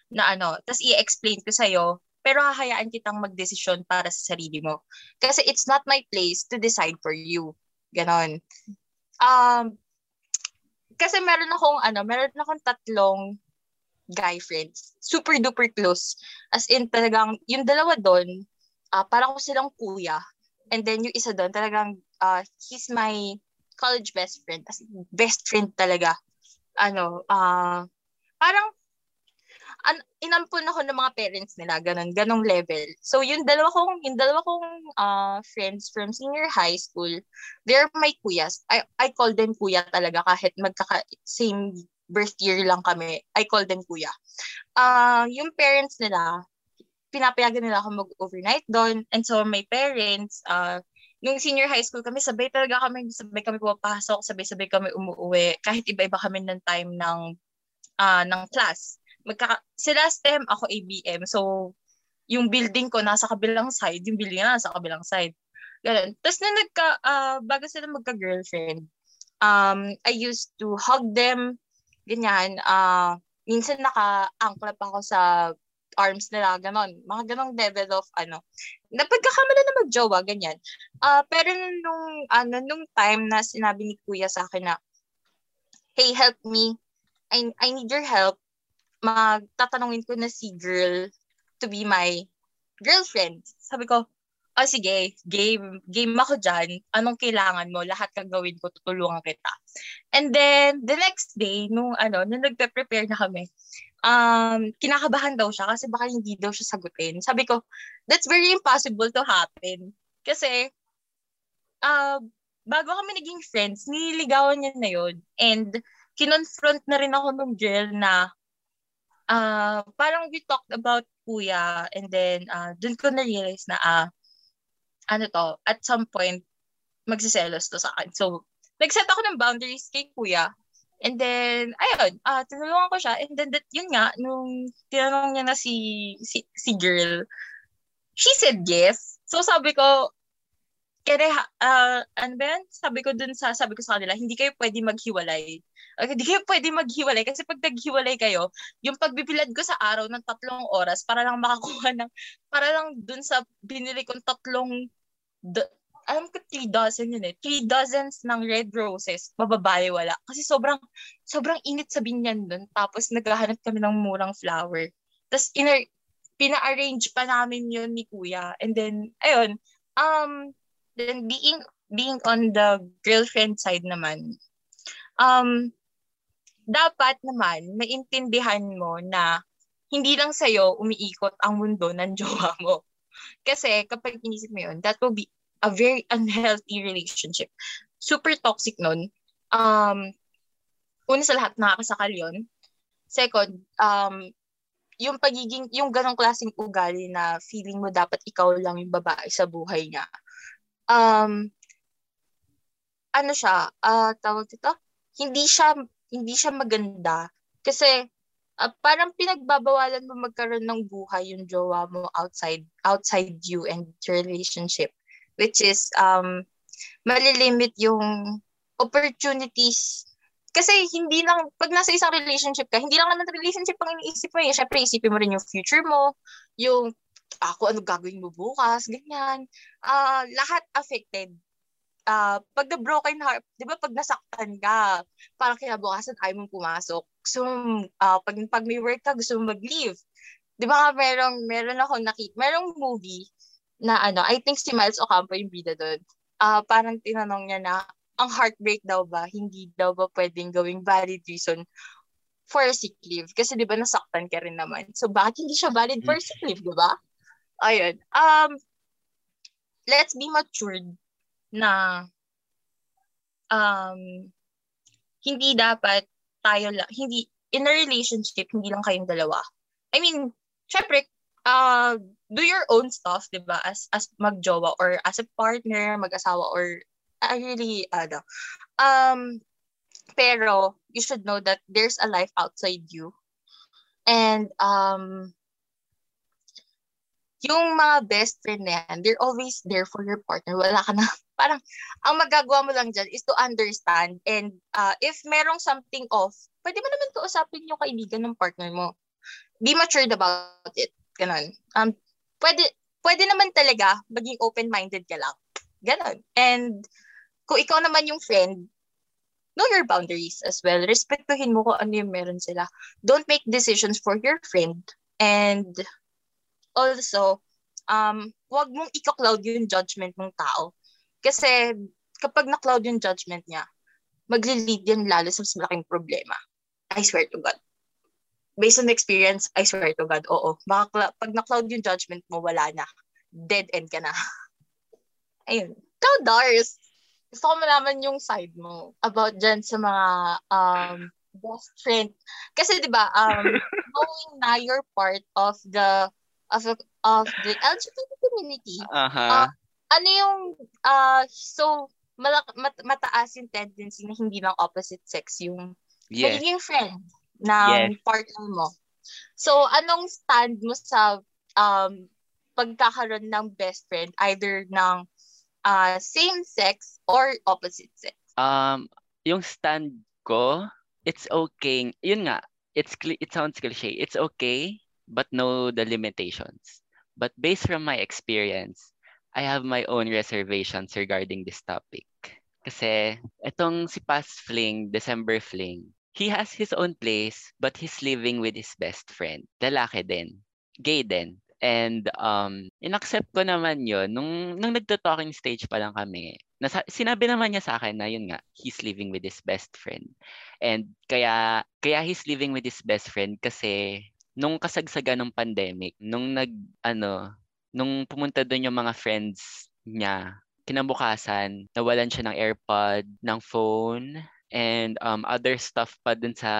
na ano, tapos i-explain ko sa'yo, pero hahayaan kitang magdesisyon para sa sarili mo. Kasi it's not my place to decide for you. Ganon. Um, kasi meron akong ano, meron akong tatlong guy friends. Super duper close. As in talagang yung dalawa doon, uh, parang ko silang kuya. And then yung isa doon talagang uh, he's my college best friend. As best friend talaga. Ano, uh, parang an, inampun ako ng mga parents nila, ganun, ganong level. So, yung dalawa kong, yung dalawa kong uh, friends from senior high school, they're my kuyas. I, I call them kuya talaga kahit magkaka, same birth year lang kami. I call them kuya. Uh, yung parents nila, pinapayagan nila ako mag-overnight doon. And so, my parents, uh, nung senior high school kami, sabay talaga kami, sabay kami pumapasok, sabay-sabay kami umuwi. Kahit iba-iba kami ng time ng uh, ng class magkaka sila STEM, ako ABM. So, yung building ko nasa kabilang side, yung building na nasa kabilang side. Ganun. Tapos na nagka, uh, bago sila magka-girlfriend, um, I used to hug them, ganyan. Uh, minsan naka-angklap ako sa arms nila, ganon. Mga ganong level of, ano, napagkakamala na mag-jowa, ganyan. Uh, pero nung, ano, nung time na sinabi ni kuya sa akin na, hey, help me. I, I need your help magtatanungin ko na si girl to be my girlfriend. Sabi ko, oh sige, game, game ako dyan. Anong kailangan mo? Lahat kang gawin ko, tutulungan kita. And then, the next day, nung ano, nung nagpe-prepare na kami, um, kinakabahan daw siya kasi baka hindi daw siya sagutin. Sabi ko, that's very impossible to happen. Kasi, uh, bago kami naging friends, nililigawan niya na yun. And, kinonfront na rin ako ng girl na uh, parang we talked about kuya and then uh, dun ko na-realize na uh, ano to, at some point, magsiselos to sa akin. So, nag-set ako ng boundaries kay kuya. And then, ayun, uh, tinulungan ko siya. And then, that, yun nga, nung tinanong niya na si, si, si girl, she said yes. So, sabi ko, kaya, uh, ano ba yan? Sabi ko dun sa, sabi ko sa kanila, hindi kayo pwede maghiwalay. Okay, hindi kayo pwede maghiwalay kasi pag naghiwalay kayo, yung pagbibilad ko sa araw ng tatlong oras para lang makakuha ng, para lang dun sa binili kong tatlong, do, alam ko three dozen yun eh, three dozens ng red roses, mababae wala. Kasi sobrang, sobrang init sa binyan dun. Tapos naghahanap kami ng murang flower. Tapos ina- pina-arrange pa namin yun ni kuya. And then, ayun, um, then being being on the girlfriend side naman, um, dapat naman maintindihan mo na hindi lang sa'yo umiikot ang mundo ng jowa mo. Kasi kapag inisip mo yun, that will be a very unhealthy relationship. Super toxic nun. Um, una sa lahat, nakakasakal yun. Second, um, yung pagiging, yung ganong klaseng ugali na feeling mo dapat ikaw lang yung babae sa buhay niya um, ano siya, uh, tawag dito, hindi siya, hindi siya maganda. Kasi, uh, parang pinagbabawalan mo magkaroon ng buhay yung jowa mo outside, outside you and your relationship. Which is, um, malilimit yung opportunities kasi hindi lang, pag nasa isang relationship ka, hindi lang naman relationship ang iniisip mo eh. Siyempre, isipin mo rin yung future mo, yung ako ano gagawin mo bukas, ganyan. Uh, lahat affected. Uh, pag the broken heart, di ba pag nasaktan ka, parang kinabukasan ayaw mong pumasok. So, uh, pag, pag may work ka, gusto mong mag-leave. Di ba merong, meron ako nakita, merong movie na ano, I think si Miles Ocampo yung bida doon. Uh, parang tinanong niya na, ang heartbreak daw ba, hindi daw ba pwedeng gawing valid reason for a sick leave? Kasi di ba nasaktan ka rin naman. So, bakit hindi siya valid for sick leave, di ba? ayun. Um, let's be matured na um, hindi dapat tayo lang, hindi, in a relationship, hindi lang kayong dalawa. I mean, syempre, uh, do your own stuff, di ba? As, as magjowa or as a partner, mag-asawa or I really, ano. Um, pero, you should know that there's a life outside you. And, um, yung mga best friend na yan, they're always there for your partner. Wala ka na, parang, ang magagawa mo lang dyan is to understand. And uh, if merong something off, pwede mo naman kausapin yung kaibigan ng partner mo. Be matured about it. Ganon. Um, pwede, pwede naman talaga maging open-minded ka lang. Ganon. And kung ikaw naman yung friend, know your boundaries as well. Respektuhin mo kung ano yung meron sila. Don't make decisions for your friend. And also, um, wag mong i-cloud yung judgment ng tao. Kasi kapag na-cloud yung judgment niya, magli-lead yan lalo sa mas malaking problema. I swear to God. Based on experience, I swear to God, oo. Baka, pag na-cloud yung judgment mo, wala na. Dead end ka na. Ayun. Ikaw, Dars, gusto ko malaman yung side mo about dyan sa mga um, best friend. Kasi 'di ba, um knowing na you're part of the of of the LGBT community. Uh-huh. Uh, ano yung uh, so malak- mat- mataas yung tendency na hindi lang opposite sex yung yes. magiging friend ng Yes. partner mo. So anong stand mo sa um pagkakaroon ng best friend either ng uh, same sex or opposite sex? Um, yung stand ko, it's okay. Yun nga, it's it sounds cliche. It's okay, but know the limitations. But based from my experience, I have my own reservations regarding this topic. Kasi itong si Past Fling, December Fling, he has his own place, but he's living with his best friend. Lalaki din. Gay din. And um, inaccept ko naman yon nung, nung nagto-talking stage pa lang kami. Nasa, sinabi naman niya sa akin na yun nga, he's living with his best friend. And kaya, kaya he's living with his best friend kasi nung kasagsagan ng pandemic, nung nag, ano, nung pumunta doon yung mga friends niya, kinabukasan, nawalan siya ng AirPod, ng phone, and um, other stuff pa dun sa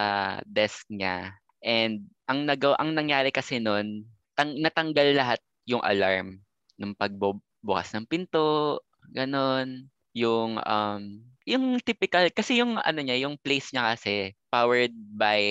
desk niya. And ang nagaw ang nangyari kasi noon, tang- natanggal lahat yung alarm ng pagbukas ng pinto, ganon, yung um yung typical kasi yung ano niya, yung place niya kasi powered by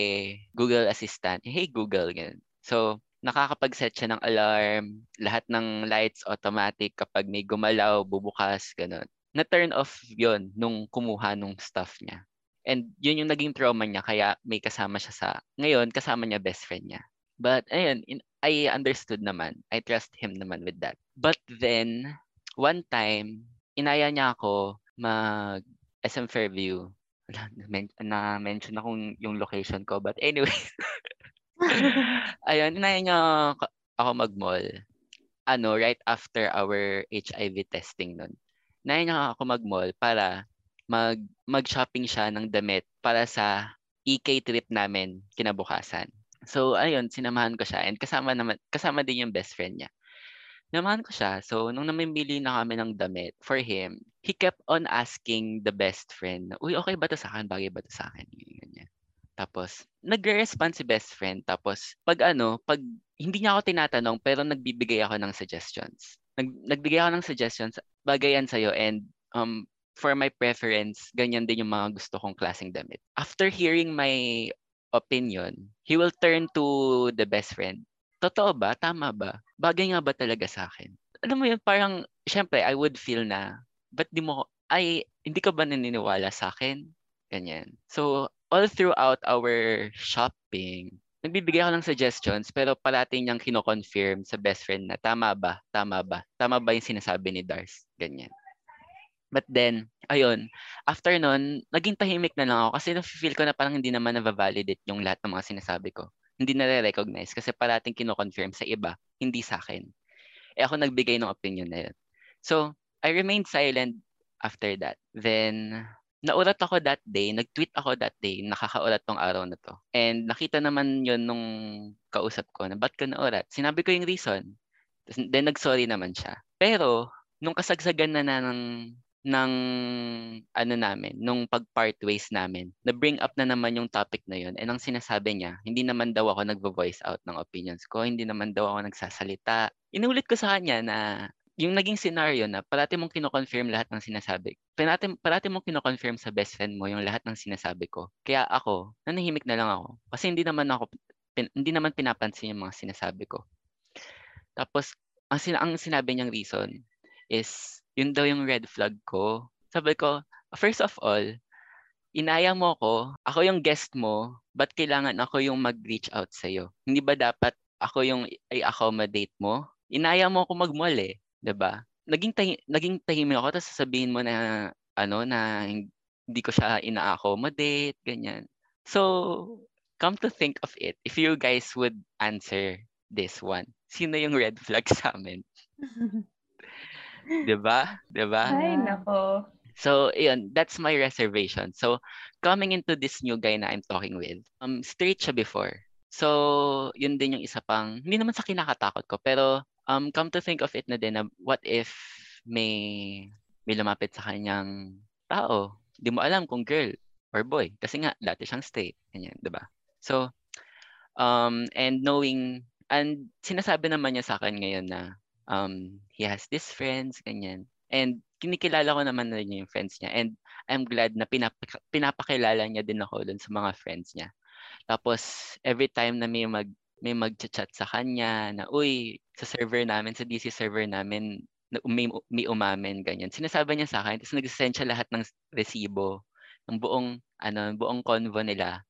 Google Assistant. Hey Google ganun. So nakakapag-set siya ng alarm, lahat ng lights automatic kapag may gumalaw, bubukas, ganun. Na-turn off yon nung kumuha nung stuff niya. And yun yung naging trauma niya, kaya may kasama siya sa, ngayon, kasama niya best friend niya. But, ayun, in, I understood naman. I trust him naman with that. But then, one time, inaya niya ako mag SM Fairview. Na- Na-mention akong yung location ko. But anyway, ayun, inaya niya ako mag-mall. Ano, right after our HIV testing nun. Inaya niya ako mag-mall para mag mag-shopping siya ng damit para sa EK trip namin kinabukasan. So ayun, sinamahan ko siya and kasama naman kasama din yung best friend niya. Sinamahan ko siya. So nung namimili na kami ng damit for him, he kept on asking the best friend, "Uy, okay ba 'to sa akin? Bagay ba 'to sa akin?" Ganyan. Tapos nagre-respond si best friend. Tapos pag ano, pag hindi niya ako tinatanong pero nagbibigay ako ng suggestions. Nag, nagbigay ako ng suggestions, bagay yan sa'yo and um, for my preference, ganyan din yung mga gusto kong klaseng damit. After hearing my opinion, he will turn to the best friend. Totoo ba? Tama ba? Bagay nga ba talaga sa akin? Alam mo yun, parang, syempre, I would feel na, ba't di mo, ay, hindi ka ba naniniwala sa akin? Ganyan. So, all throughout our shopping, nagbibigay ako ng suggestions, pero palati niyang kino-confirm sa best friend na, tama ba? Tama ba? Tama ba yung sinasabi ni Dars? Ganyan. But then, ayun, after nun, naging tahimik na lang ako kasi na-feel ko na parang hindi naman na-validate yung lahat ng mga sinasabi ko. Hindi na recognize kasi parating kino-confirm sa iba, hindi sa akin. Eh ako nagbigay ng opinion na yun. So, I remained silent after that. Then, naulat ako that day, nag-tweet ako that day, nakakaulat tong araw na to. And nakita naman yun nung kausap ko na ba't ka naulat? Sinabi ko yung reason. Then nag-sorry naman siya. Pero, nung kasagsagan na na ng ng ano namin, nung pag-part ways namin, na-bring up na naman yung topic na yun. And ang sinasabi niya, hindi naman daw ako nagvo-voice out ng opinions ko, hindi naman daw ako nagsasalita. Inulit ko sa kanya na yung naging scenario na parati mong kino-confirm lahat ng sinasabi. Parati, parati mong kino-confirm sa best friend mo yung lahat ng sinasabi ko. Kaya ako, nanahimik na lang ako. Kasi hindi naman ako, pin, hindi naman pinapansin yung mga sinasabi ko. Tapos, ang, sin- ang sinabi niyang reason is yun daw yung red flag ko. Sabi ko, first of all, inaya mo ako, ako yung guest mo, ba't kailangan ako yung mag-reach out sa'yo? Hindi ba dapat ako yung i-accommodate mo? Inaya mo ako mag-mall eh, 'di ba? Naging tahi- naging tahimik ako tapos sasabihin mo na ano na hindi ko siya ina-accommodate, ganyan. So, come to think of it, if you guys would answer this one, sino yung red flag sa amin? 'Di ba? 'Di ba? Ay, nako. So, yun, that's my reservation. So, coming into this new guy na I'm talking with, um, straight siya before. So, yun din yung isa pang, hindi naman sa kinakatakot ko, pero um, come to think of it na din na what if may, may lumapit sa kanyang tao? Di mo alam kung girl or boy. Kasi nga, dati siyang straight. Ganyan, di ba? So, um, and knowing, and sinasabi naman niya sa akin ngayon na um, he has these friends, ganyan. And kinikilala ko naman na niya yung friends niya. And I'm glad na pinap- pinapakilala niya din ako dun sa mga friends niya. Tapos, every time na may mag may mag-chat sa kanya na, uy, sa server namin, sa DC server namin, na may, may umamin, ganyan. Sinasabi niya sa akin, tapos nag-send siya lahat ng resibo, ng buong, ano, buong convo nila.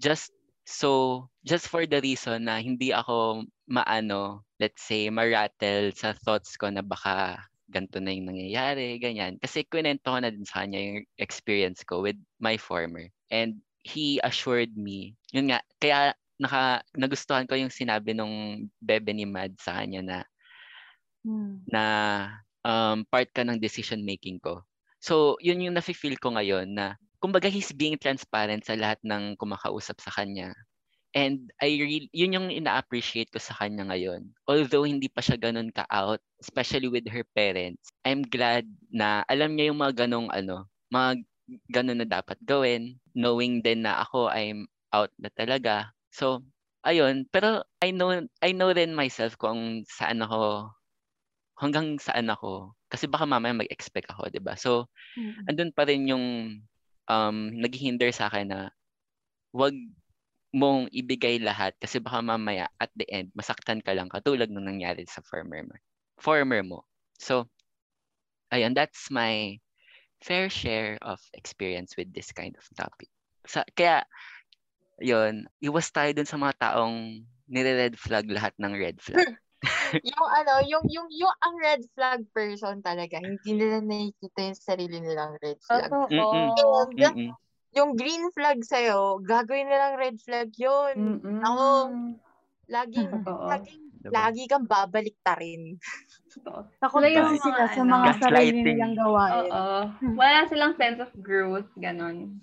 Just so, just for the reason na hindi ako maano, let's say, marattle sa thoughts ko na baka ganito na yung nangyayari, ganyan. Kasi kwento ko na din sa kanya yung experience ko with my former. And he assured me, yun nga, kaya naka, nagustuhan ko yung sinabi nung bebe ni Mad sa kanya na Hmm. na um, part ka ng decision making ko. So, yun yung nafe-feel ko ngayon na kumbaga he's being transparent sa lahat ng kumakausap sa kanya. And I really, yun yung ina-appreciate ko sa kanya ngayon. Although hindi pa siya ganun ka-out, especially with her parents, I'm glad na alam niya yung mga ganong ano, mga ganun na dapat gawin, knowing din na ako I'm out na talaga. So, ayun, pero I know I know rin myself kung saan ako hanggang saan ako kasi baka mamaya mag-expect ako, 'di ba? So, Mm. andun pa rin yung um naghihinder sa akin na wag mong ibigay lahat kasi baka mamaya at the end masaktan ka lang katulad nung nangyari sa former mo. Former mo. So, ayun, that's my fair share of experience with this kind of topic. Sa, kaya, yun, iwas tayo dun sa mga taong nire-red flag lahat ng red flag. yung ano, yung, yung, yung ang red flag person talaga, hindi nila nakikita yung sarili nilang red flag. And Mm-mm. yung green flag sa'yo, gagawin nilang red flag yun. Mm-mm. Ako, Laging, Totoo. laging, Diba? lagi kang babalik ta rin. Totoo. Takot Sila yung kasi sila mga sa mga sarili nilang gawain. Oo. Wala silang sense of growth, ganon.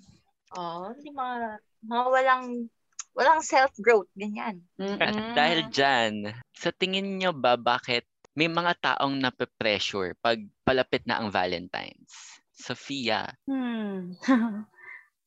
Oo, hindi mga, mga walang, walang self-growth, ganyan. At Mm-mm. dahil dyan, sa tingin nyo ba bakit may mga taong nape-pressure pag palapit na ang Valentine's? Sophia. Hmm.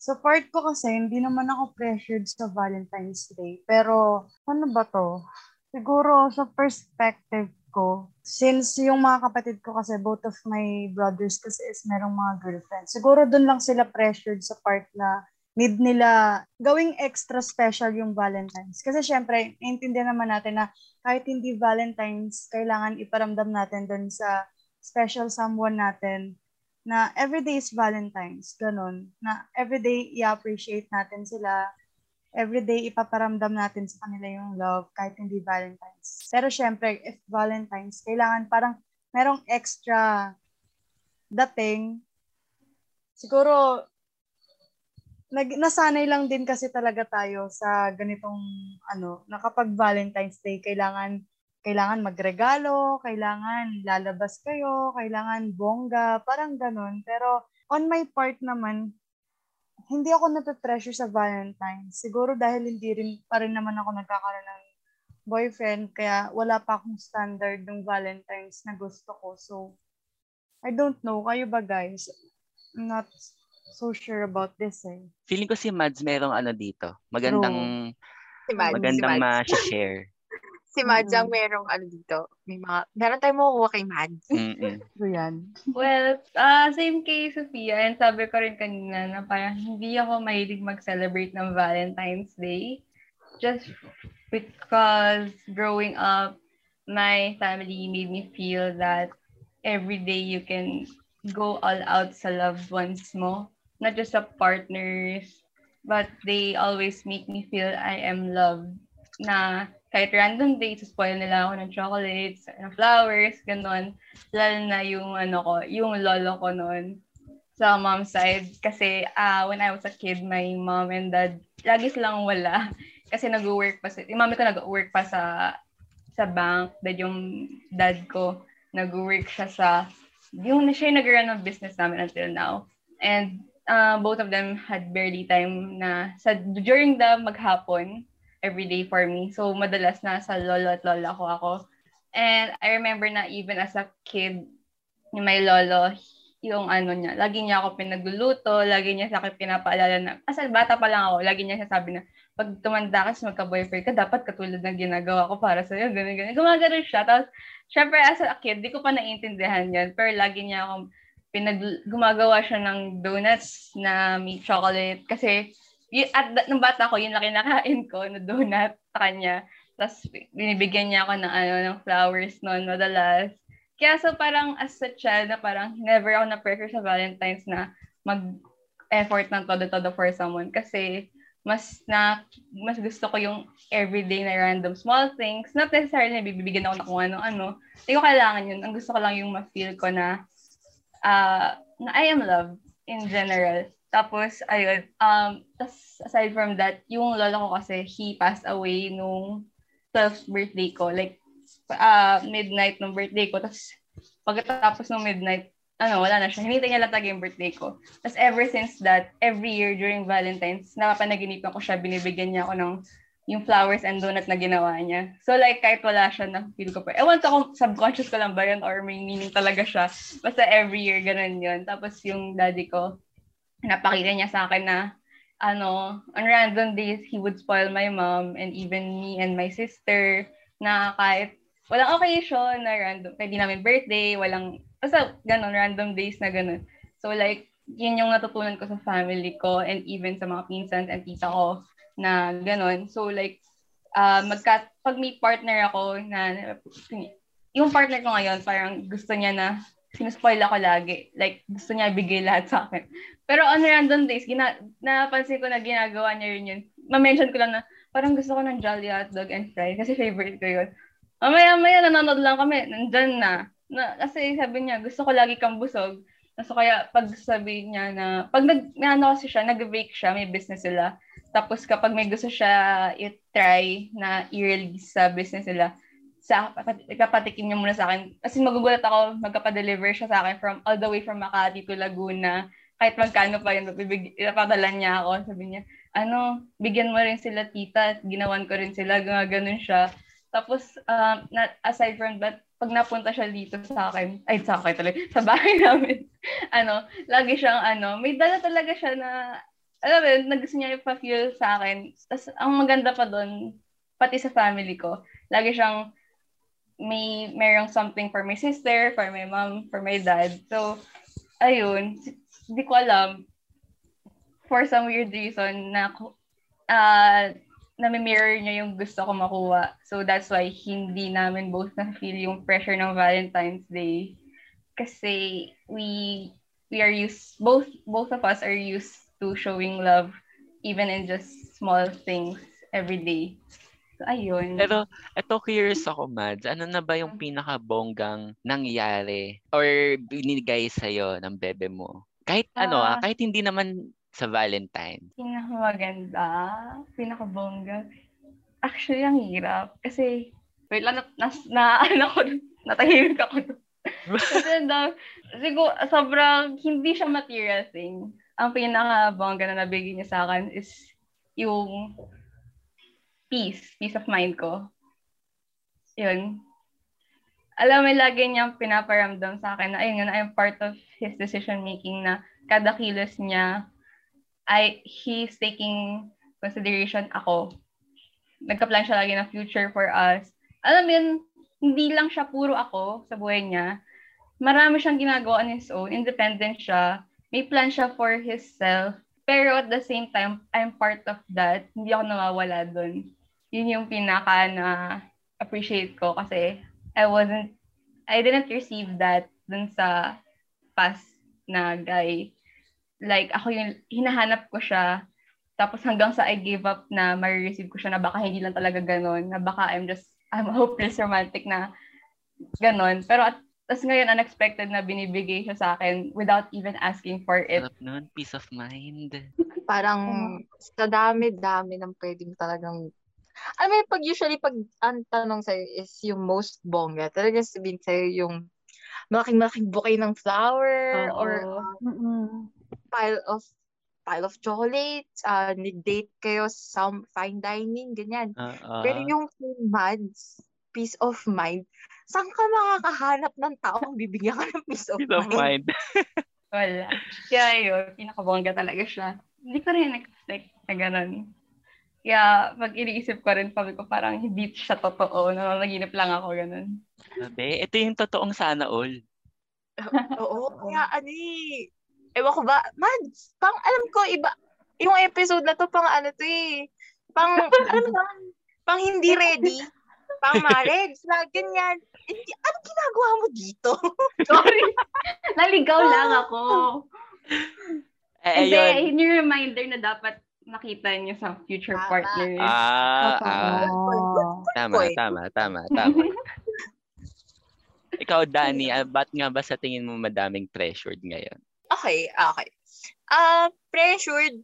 sa part ko kasi, hindi naman ako pressured sa Valentine's Day. Pero, ano ba to? Siguro, sa perspective ko, since yung mga kapatid ko kasi, both of my brothers kasi is merong mga girlfriends. Siguro dun lang sila pressured sa part na need nila gawing extra special yung Valentine's. Kasi syempre, naiintindihan naman natin na kahit hindi Valentine's, kailangan iparamdam natin dun sa special someone natin na everyday is Valentine's, ganun. Na everyday i-appreciate natin sila, everyday ipaparamdam natin sa kanila yung love kahit hindi Valentine's. Pero syempre, if Valentine's, kailangan parang merong extra dating. Siguro, nag, nasanay lang din kasi talaga tayo sa ganitong ano, na kapag Valentine's Day, kailangan kailangan magregalo, kailangan lalabas kayo, kailangan bongga, parang ganun. Pero on my part naman, hindi ako nape-pressure sa Valentine's. Siguro dahil hindi rin pa rin naman ako nagkakaroon ng boyfriend, kaya wala pa akong standard ng Valentine's na gusto ko. So, I don't know. Kayo ba guys? I'm not so sure about this eh. Feeling ko si Mads merong ano dito. Magandang Si Mads. magandang si Mads. ma-share. si Mads ang Mm. merong ano dito. May mga, meron tayong makukuha kay Mads. So yan. Well, uh, same kay Sophia, and sabi ko rin kanina na parang hindi ako mahilig mag-celebrate ng Valentine's Day. Just because growing up, my family made me feel that every day you can go all out sa loved ones mo. Not just sa partners, but they always make me feel I am loved. Na kahit random days, spoil nila ako ng chocolates, ng flowers, ganon lalo na yung ano ko, yung lolo ko noon sa mom side kasi ah when I was a kid, my mom and dad lagi silang wala kasi nag-work pa sa yung mami ko nag-work pa sa sa bank, dad yung dad ko nag-work siya sa yung siya yung nag-run ng business namin until now. And uh, both of them had barely time na sa during the maghapon every day for me. So madalas na sa lolo at lola ko ako. And I remember na even as a kid, yung may lolo, yung ano niya, lagi niya ako pinagluluto, lagi niya sa akin pinapaalala na, asal bata pa lang ako, lagi niya sasabi na, pag tumanda ka, magka-boyfriend ka, dapat katulad ng ginagawa ko para sa'yo, ganun, ganun. Gumagano siya. Tapos, syempre, as a kid, di ko pa naiintindihan yan, pero lagi niya akong pinag gumagawa siya ng donuts na may chocolate. Kasi at nung bata ko yun lang kinakain ko na donut sa kanya. Tapos binibigyan niya ako ng ano ng flowers noon madalas. Kaya so parang as a child na parang never ako na pressure sa Valentine's na mag effort ng todo-todo for someone. Kasi mas na mas gusto ko yung everyday na random small things. Not necessarily bibigyan ako ng kung ano-ano. Hindi ko kailangan yun. Ang gusto ko lang yung ma-feel ko na uh, na I am loved in general. Tapos, ayun, um, tas aside from that, yung lola ko kasi, he passed away nung 12th birthday ko. Like, uh, midnight nung birthday ko. Tapos, pagkatapos ng midnight, ano, wala na siya. Hinintay niya lang talaga yung birthday ko. Tapos, ever since that, every year during Valentine's, napapanaginipan ko siya, binibigyan niya ako ng yung flowers and donut na ginawa niya. So like kahit wala siya na feel ko pa. Ewan ko kung subconscious ko lang ba yun or may meaning talaga siya. Basta every year ganun yun. Tapos yung daddy ko, napakita niya sa akin na ano, on random days, he would spoil my mom and even me and my sister na kahit walang occasion na random, di namin birthday, walang, basta ganun, random days na ganun. So like, yun yung natutunan ko sa family ko and even sa mga pinsans and tita ko na gano'n. So like, uh, magka, pag may partner ako na, yung partner ko ngayon, parang gusto niya na sinuspoil ako lagi. Like, gusto niya ibigay lahat sa akin. Pero on random days, gina, napansin ko na ginagawa niya rin yun. Ma-mention ko lang na, parang gusto ko ng Jolly Hotdog and fries kasi favorite ko yun. Mamaya-maya, nanonood lang kami. Nandyan na. na. Kasi sabi niya, gusto ko lagi kang busog. So kaya pag sabi niya na, pag nag, ano kasi siya, nag-bake siya, may business sila. Tapos kapag may gusto siya i-try na i-release sa business nila, sa ipapatikim niya muna sa akin. Kasi magugulat ako, magkapa-deliver siya sa akin from all the way from Makati to Laguna. Kahit magkano pa yun, ipapadala niya ako. Sabi niya, ano, bigyan mo rin sila tita. Ginawan ko rin sila, ganun siya. Tapos, um, not, aside from that, pag napunta siya dito sa akin, ay sa akin talaga, sa bahay namin, ano, lagi siyang ano, may dala talaga siya na, alam mo, na gusto niya ipa-feel sa akin. Tapos, ang maganda pa doon, pati sa family ko, lagi siyang may merong something for my sister, for my mom, for my dad. So, ayun, hindi ko alam, for some weird reason, na uh, nami-mirror niya yung gusto ko makuha. So, that's why hindi namin both na-feel yung pressure ng Valentine's Day. Kasi we we are used, both both of us are used to showing love even in just small things every day. So, ayun. Pero, eto curious ako, Mads. Ano na ba yung pinakabonggang nangyari or binigay sa'yo ng bebe mo? Kahit ano ah, Ah. kahit hindi naman sa Valentine. Pinakamaganda, pinakabongga. Actually, ang hirap. Kasi, wait lang, na, na, na ano ko, natahimik ako. Kasi daw, siguro, sobrang, hindi siya material thing. Ang pinakabongga na nabigay niya sa akin is yung peace, peace of mind ko. Yun. alam mo, lagi niyang pinaparamdam sa akin na, ayun, na I'm part of his decision making na kada kilos niya, ay, he's taking consideration ako. Nagka-plan siya lagi ng future for us. Alam mo yun, hindi lang siya puro ako sa buhay niya. Marami siyang ginagawa on his own. Independent siya. May plan siya for himself. Pero at the same time, I'm part of that. Hindi ako nawawala doon. Yun yung pinaka na appreciate ko kasi I wasn't, I didn't receive that dun sa past na guy. Like, ako yung hinahanap ko siya. Tapos hanggang sa I gave up na ma-receive ko siya na baka hindi lang talaga ganon. Na baka I'm just I'm hopeless romantic na ganon. Pero at tapos ngayon, unexpected na binibigay siya sa akin without even asking for it. Sarap nun, peace of mind. Parang sa dami-dami ng pwedeng talagang alam mo pag usually pag ang tanong sa'yo is yung most bongga, talagang sabihin sa'yo yung malaking-malaking bouquet ng flower Oo. or um, pile of pile of chocolates, uh, nag-date kayo sa some fine dining, ganyan. Oo. Pero yung two months, peace of mind, saan ka makakahanap ng taong bibigyan ka ng peace of peace of mind? mind. Wala. Kaya yun, pinakabongga talaga siya. Hindi ko rin expect na ganun. Kaya pag iniisip ko rin, sabi ko parang hindi siya totoo. Nananaginip lang ako ganun. Sabi, ito yung totoong sana all. Oo, kaya ano eh. Ewan ko ba, Mads, pang alam ko iba, yung episode na to, pang ano to eh. Pang, alam mo, pang hindi ready. Pang marriage, na ganyan. Hindi, ano ginagawa mo dito? Sorry. Naligaw lang ako. Eh, Hindi, ayun. yun yung reminder na dapat makita niyo sa future Tama. partners. Ah, ah, Oo. tama, tama, tama, tama. Ikaw, Dani, ah, ba't nga ba sa tingin mo madaming pressured ngayon? Okay, okay. Ah, pressured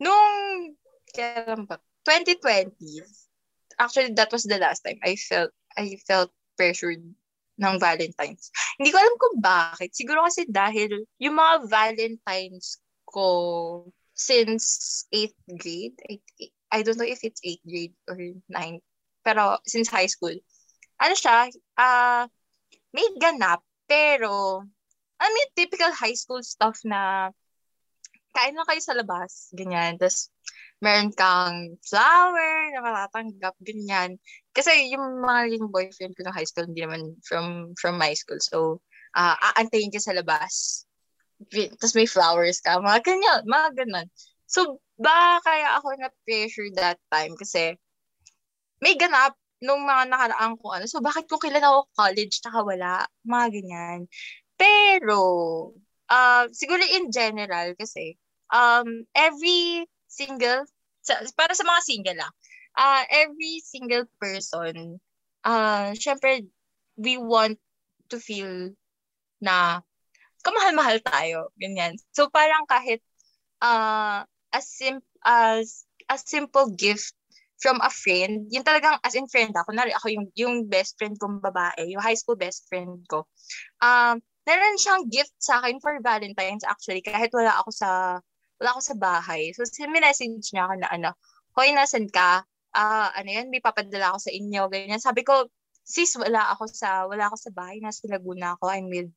nung kailan ba? 2020. Actually, that was the last time I felt I felt pressured ng Valentine's. Hindi ko alam kung bakit. Siguro kasi dahil yung mga Valentine's ko since 8th grade, I, I don't know if it's 8th grade or 9th, pero since high school, ano siya, ah, may ganap, pero I mean, typical high school stuff na kain lang kayo sa labas, ganyan. Tapos, meron kang flower na matatanggap, ganyan. Kasi yung mga yung boyfriend ko ng high school, hindi naman from from my school. So, uh, aantayin ka sa labas. Tapos may flowers ka, mga ganyan, mga ganun. So, ba kaya ako na-pressure that time kasi may ganap nung mga nakaraan ko ano. So, bakit ko kailan ako college tsaka wala? Mga ganyan. Pero, uh, siguro in general kasi, um, every single, sa, para sa mga single lang, uh, every single person, uh, syempre, we want to feel na kamahal-mahal tayo, ganyan. So, parang kahit uh, as, sim- as a simple gift from a friend, yun talagang as in friend ako, nari ako yung, yung best friend kong babae, yung high school best friend ko. Um, meron siyang gift sa akin for Valentine's actually, kahit wala ako sa wala ako sa bahay. So, message niya ako na ano, Hoy, nasan ka? Ah, ano yan, may papadala ako sa inyo, ganyan. Sabi ko, sis, wala ako sa, wala ako sa bahay, nasa Laguna ako. I'm with,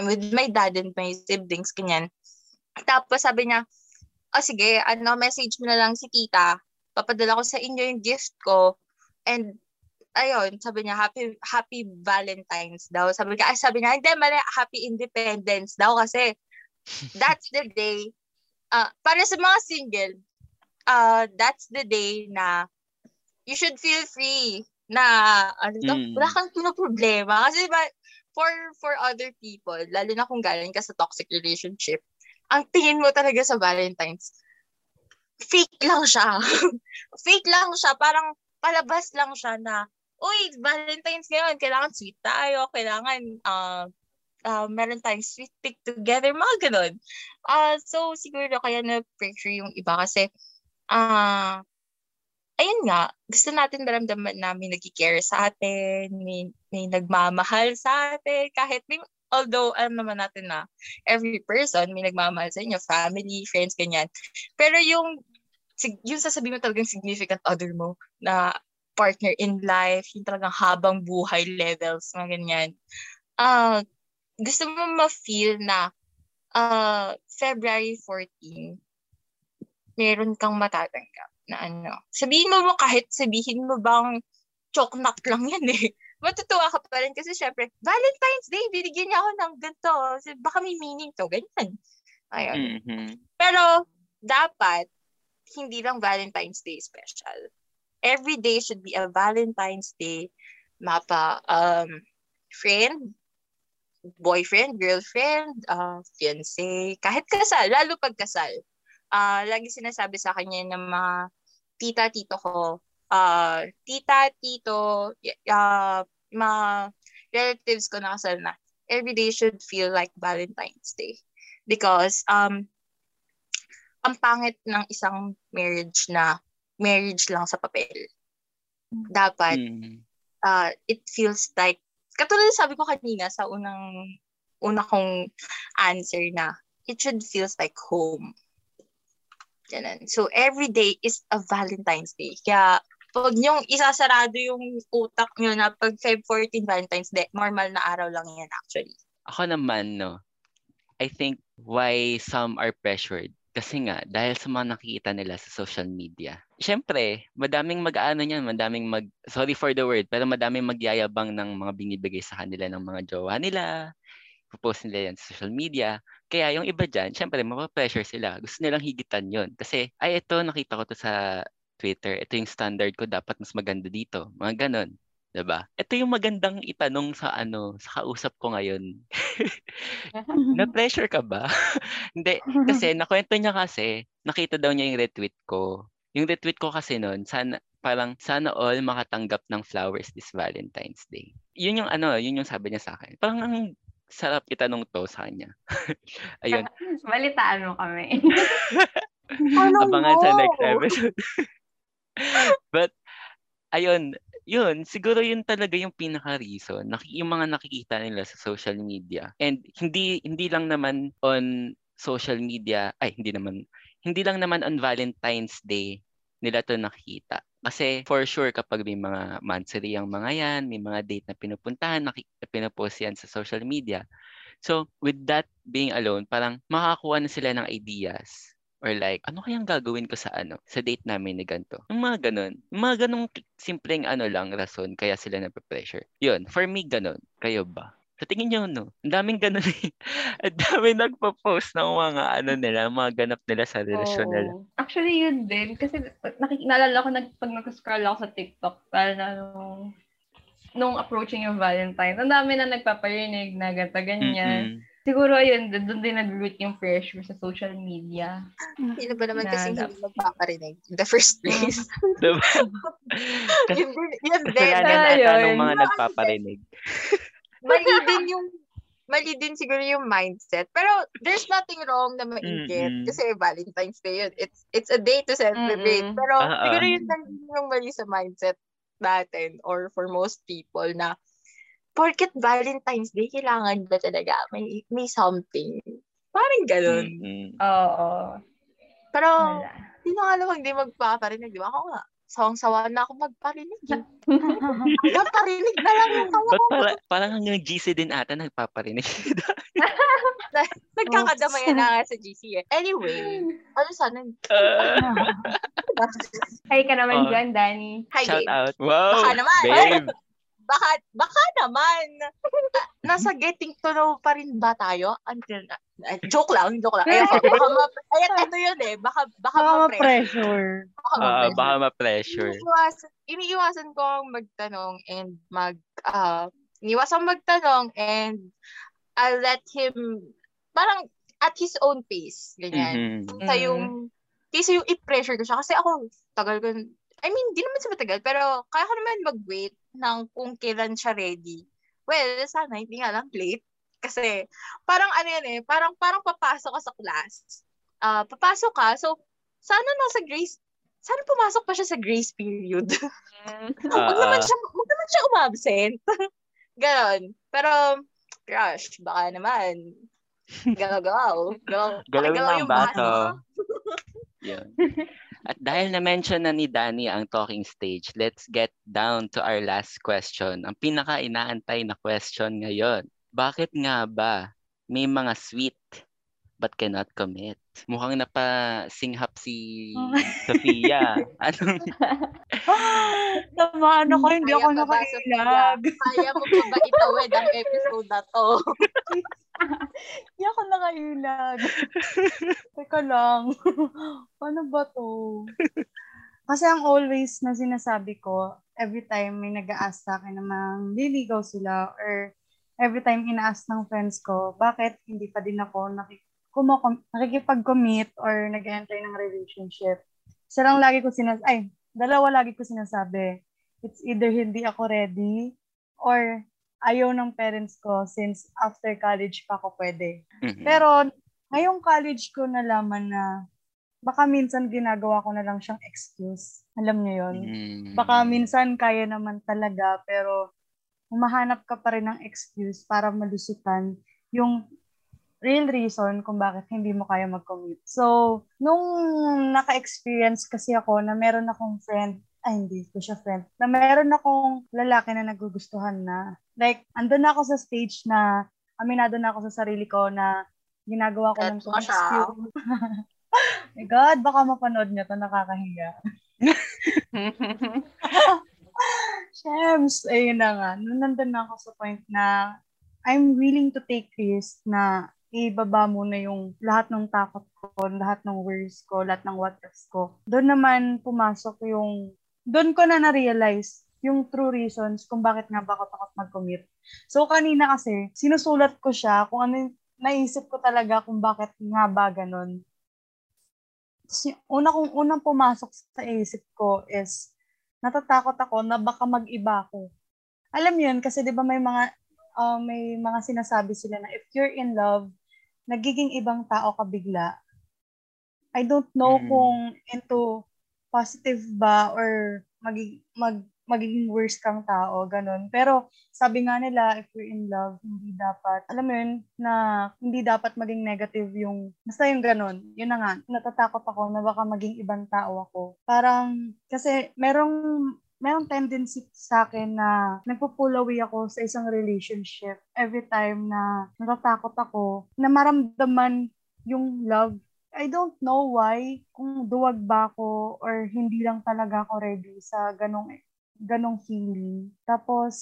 I'm with my dad and my siblings, ganyan. Tapos sabi niya, oh, sige, ano, message mo na lang si tita. Papadala ko sa inyo yung gift ko. And ayun, sabi niya, happy happy Valentine's daw. Sabi niya, ay, sabi niya, hindi, mali, happy Independence daw kasi that's the day, uh, para sa mga single, uh, that's the day na you should feel free na, ano to, Mm. wala kang problema. Kasi ba, for, for other people, lalo na kung galing ka sa toxic relationship, ang tingin mo talaga sa Valentine's, fake lang siya. fake lang siya. Parang palabas lang siya na, uy, Valentine's ngayon, kailangan sweet tayo, kailangan uh, uh, meron tayong sweet pick together, mga ganun. Uh, so, siguro kaya na-pressure yung iba kasi, ah, ayun nga, gusto natin maramdaman namin nagkikare sa atin, may, may nagmamahal sa atin, kahit may, although alam naman natin na every person may nagmamahal sa inyo, family, friends, ganyan. Pero yung, yung sasabihin mo talagang significant other mo na partner in life, yung talagang habang buhay levels, mga ganyan. Uh, gusto mo ma-feel na uh, February 14, meron kang matatanggap na ano. Sabihin mo mo kahit sabihin mo bang choknat lang yan eh. Matutuwa ka pa rin kasi syempre, Valentine's Day, binigyan niya ako ng ganito. Baka may meaning to, ganyan. Ayun. Mhm. Pero, dapat, hindi lang Valentine's Day special. Every day should be a Valentine's Day mapa um, friend, boyfriend, girlfriend, uh, fiancé, kahit kasal, lalo pag kasal. Uh, lagi sinasabi sa kanya ng mga tita, tito ko, uh, tita, tito, uh, mga relatives ko na kasal na, every day should feel like Valentine's Day. Because um, ang pangit ng isang marriage na marriage lang sa papel. Dapat, Mm. uh, it feels like, katulad sabi ko kanina sa unang, una kong answer na, it should feels like home. Ganun. So, every day is a Valentine's Day. Kaya, pag yung isasarado yung utak nyo na pag Feb 14 Valentine's Day, normal na araw lang yan actually. Ako naman, no, I think why some are pressured kasi nga, dahil sa mga nakikita nila sa social media. Siyempre, madaming mag-ano niyan, madaming mag, sorry for the word, pero madaming magyayabang ng mga binibigay sa kanila ng mga jowa nila, post nila yan sa social media. Kaya yung iba dyan, syempre, mapapressure sila. Gusto nilang higitan yon Kasi, ay, ito, nakita ko to sa Twitter. Ito yung standard ko, dapat mas maganda dito. Mga ganon. 'Di ba? Ito yung magandang itanong sa ano, sa kausap ko ngayon. na pressure ka ba? Hindi kasi nakwento niya kasi nakita daw niya yung retweet ko. Yung retweet ko kasi noon, sana parang sana all makatanggap ng flowers this Valentine's Day. Yun yung ano, yun yung sabi niya sa akin. Parang ang sarap itanong to sa kanya. Ayun. Balitaan mo kami. Ano Abangan sa next episode. But, ayun, yun, siguro yun talaga yung pinaka-reason. Yung mga nakikita nila sa social media. And hindi hindi lang naman on social media, ay hindi naman, hindi lang naman on Valentine's Day nila to nakita. Kasi for sure kapag may mga monthly ang mga yan, may mga date na pinupuntahan, nakik- pinopost yan sa social media. So with that being alone, parang makakuha na sila ng ideas or like, ano kayang gagawin ko sa ano, sa date namin ni ganito. Yung mga ganun. Yung mga ganung simpleng ano lang, rason, kaya sila nape-pressure. Yun, for me, ganun. Kayo ba? Sa tingin nyo, no? Ang daming ganun eh. Ang daming nagpo-post ng mga ano nila, mga ganap nila sa relasyon nila. Oo. Actually, yun din. Kasi nakik- naalala ko nag, pag nag-scroll ako sa TikTok, lalo na nung, nung approaching yung Valentine, ang dami na nagpaparinig na gata ganyan. Mm-mm. Siguro, ayun, doon din nag-root yung pressure sa social media. Sino ba naman kasi Na- hindi magpaparinig in the first place? Diba? yun din, yun din. Kasalanan Ah, ata yun. ng mga nagpaparinig. mali din yung mali din siguro yung mindset. Pero there's nothing wrong na mainggit Mm-mm. kasi Valentine's Day yun. It's it's a day to celebrate. Mm-mm. Pero ah. siguro yun lang yung mali sa mindset natin or for most people na porket Valentine's Day, kailangan ba talaga may, may something. Parang ganun. Mm-mm. Oo. Pero, sino nga naman hindi magpaparinig, di ba? Ako nga, sawang-sawa na ako magparinig. Eh. Hanggang parinig na lang yung Ba't ko. para, parang hanggang GC din ata nagpaparinig. Nagkakadamayan na nga sa GC eh. Anyway, ano sana? Uh, Hi ka naman Oh. dyan, Danny. Hi, shout babe. out. Wow! Baka naman. Babe! Baka, baka naman. Nasa getting to know pa rin ba tayo? Until na, eh, joke lang, joke lang. Ayun, baka ma, ayan, ito yun eh. Baka, baka, Baka ma-pressure. ma-pressure. Baka Ah, ma-pressure. baka ma-pressure. Iniiwasan, iniiwasan ko ang magtanong and mag, ah, iniiwasan magtanong and I'll let him, parang at his own pace, ganyan. Mhm. Kaysa yung, kaysa yung i-pressure ko siya. Kasi ako, tagal ko, I mean, di naman sa matagal, pero kaya ko naman mag-wait ng kung kailan siya ready. Well, sana hindi nga lang late. Kasi, parang ano yan eh, parang, parang papasok ka sa class. Ah, papasok ka, so, sana nasa grace, sana pumasok pa siya sa grace period. Huwag Ah, naman ah. siya, huwag naman siya umabsent. Ganon. Pero, crush, baka naman. Galaw-galaw. Galaw, pakigalaw ang yung baso. At dahil na-mention na ni Danny ang talking stage, let's get down to our last question. Ang pinaka-inaantay na question ngayon. Bakit nga ba may mga sweet but cannot commit? Mukhang napasinghap si Sofia. Anong... Tama, ano ko, hindi ako nakailag. Kaya mo pa ba itawid ang episode na to? Hindi ako nakailag. Teka lang. Paano ba to? Kasi ang always na sinasabi ko, every time may nag-a-ask sa akin na mangliligaw sila or every time ina-ask ng friends ko, bakit hindi pa din ako nakik- kumo- nakikipag-commit or nag-enter ng relationship. Isa lang lagi ko sinasabi, ay, dalawa lagi ko sinasabi. It's either hindi ako ready or ayaw ng parents ko since after college pa ako pwede. Mhm. Pero ngayong college ko nalaman na baka minsan ginagawa ko na lang siyang excuse. Alam niyo yon Mm. Baka minsan kaya naman talaga pero humahanap ka pa rin ng excuse para malusutan yung real reason kung bakit hindi mo kaya mag-commit. So, nung naka-experience kasi ako na meron akong friend, ay hindi ko siya friend, na meron akong lalaki na nagugustuhan na. Like, andun na ako sa stage na aminado na ako sa sarili ko na ginagawa ko siyang siya. excuse. My God, baka mapanood niya to nakakahiya. Shems, ayun na nga. Nung nandun na ako sa point na I'm willing to take risk na ibaba muna yung lahat ng takot ko, lahat ng worries ko, lahat ng what ifs ko. Doon naman pumasok yung, doon ko na na-realize yung true reasons kung bakit nga ba ako takot mag-commit. So kanina kasi, sinusulat ko siya kung ano naisip ko talaga kung bakit nga ba ganun. Tapos una kong unang pumasok sa isip ko is natatakot ako na baka mag-iba ako. Alam yun, kasi di ba may mga uh, may mga sinasabi sila na if you're in love, nagiging ibang tao ka bigla. I don't know Mm. kung into positive ba or magig mag magiging worse kang tao, ganun. Pero sabi nga nila, if you're in love, hindi dapat, alam mo yun, na hindi dapat maging negative yung, basta yung ganun. Yun na nga, natatakot ako na baka maging ibang tao ako. Parang, kasi merong merong tendency sa akin na nagpo-pull away ako sa isang relationship every time na natatakot ako na maramdaman yung love. I don't know why, kung duwag ba ako or hindi lang talaga ako ready sa ganong ganong feeling. Tapos,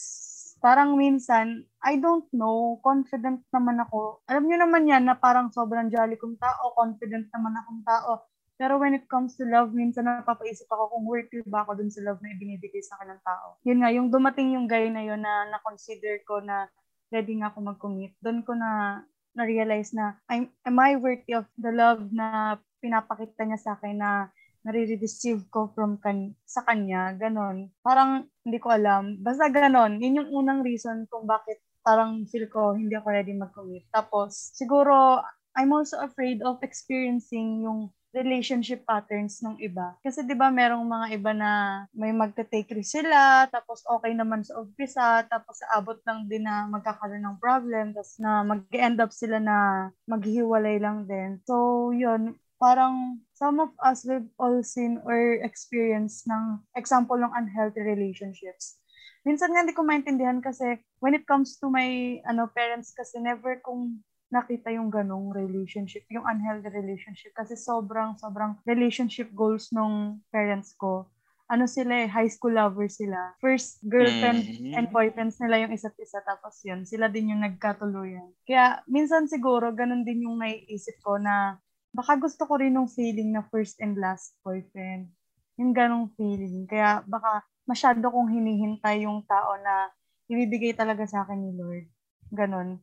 parang minsan, I don't know, confident naman ako. Alam niyo naman yan na parang sobrang jolly kong tao, confident naman akong tao. Pero when it comes to love, minsan napapaisip ako kung worthy ba ako dun sa love na ibinibigay sa akin tao. Yun nga, yung dumating yung guy na yun na na-consider ko na ready nga ako mag-commit. Doon ko na na-realize na I'm, am I worthy of the love na pinapakita niya sa akin na nare-receive ko from kan sa kanya, ganon. Parang hindi ko alam. Basta ganon. Yun yung unang reason kung bakit parang feel ko hindi ako ready mag-commit. Tapos, siguro, I'm also afraid of experiencing yung relationship patterns ng iba. Kasi 'di ba merong mga iba na may magte-take risk sila, tapos okay naman sa umpisa, tapos sa abot lang din na magkakaroon ng problem, tapos na mag-end up sila na maghihiwalay lang din. So, yun, parang some of us we've all seen or experienced ng example ng unhealthy relationships. Minsan nga hindi ko maintindihan kasi when it comes to my ano parents kasi never kong nakita yung ganong relationship, yung unhealthy relationship kasi sobrang sobrang relationship goals nung parents ko. Ano sila eh, high school lovers sila. First girlfriend Mm. and boyfriends nila yung isa't isa tapos yun, sila din yung nagkatuluyan. Kaya minsan siguro ganun din yung naiisip ko na baka gusto ko rin ng feeling na first and last boyfriend. Yung ganong feeling. Kaya baka masyado kong hinihintay yung tao na ibibigay talaga sa akin ni Lord. Ganon.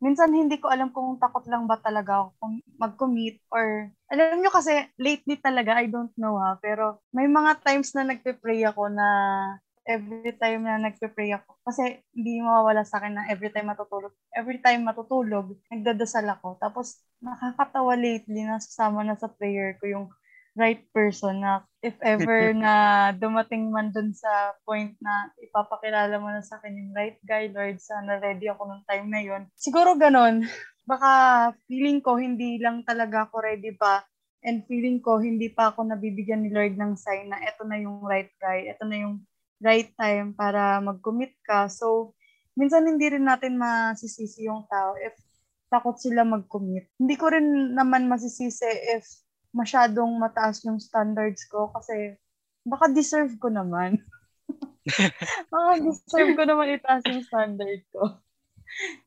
Minsan hindi ko alam kung takot lang ba talaga ako kung mag-commit or alam nyo kasi lately talaga, I don't know ha, pero may mga times na nagpe-pray ako na every time na nagpe-pray ako, kasi hindi mawawala sa akin na every time matutulog, every time matutulog, nagdadasal ako. Tapos nakakatawa lately na sasama na sa prayer ko yung right person na if ever na dumating man dun sa point na ipapakilala mo na sa akin yung right guy, Lord, sana ready ako nung time na yon Siguro ganon. Baka feeling ko hindi lang talaga ako ready pa And feeling ko, hindi pa ako nabibigyan ni Lord ng sign na ito na yung right guy, ito na yung right time para mag-commit ka. So, minsan hindi rin natin masisisi yung tao if takot sila mag-commit. Hindi ko rin naman masisisi if masyadong mataas yung standards ko kasi baka deserve ko naman. baka deserve ko naman itaas yung standard ko.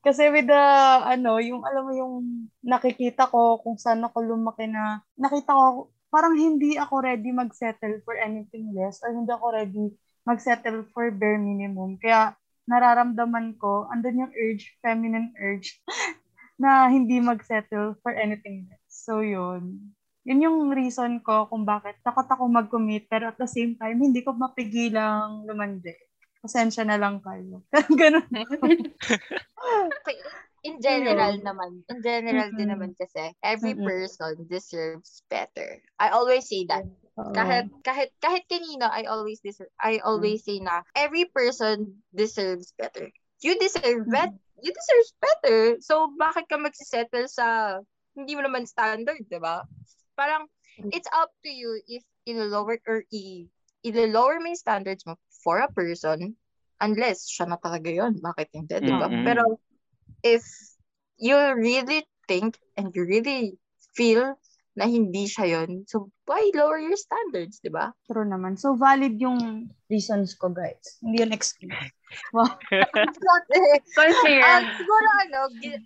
Kasi with the, ano, yung, alam mo yung nakikita ko kung saan ako lumaki na, nakita ko, parang hindi ako ready mag-settle for anything less or hindi ako ready mag-settle for bare minimum. Kaya nararamdaman ko, andun yung urge, feminine urge, na hindi mag-settle for anything less. So, yun. Yun yung reason ko kung bakit takot ako mag-commit pero at the same time, hindi ko mapigilang lumandi pasensya na lang kayo. Ganun. In general naman, in general mm-hmm. din naman kasi, every mm-hmm. person deserves better. I always say that. Uh-oh. Kahit kahit kahit kanino, I always deserve I always say na every person deserves better. You deserve mm-hmm. better. You deserve better. So bakit ka magsisettle sa hindi mo naman standard, 'di ba? Parang it's up to you if i-lower or i i-lower mo yung standards mo for a person unless siya na talaga yun. Bakit hindi, di ba? Mm-hmm. Pero if you really think and you really feel na hindi siya yun, so why lower your standards, di ba? True naman. So valid yung reasons ko, guys. Hindi yun excuse. Wow. Confirm. um, siguro ano,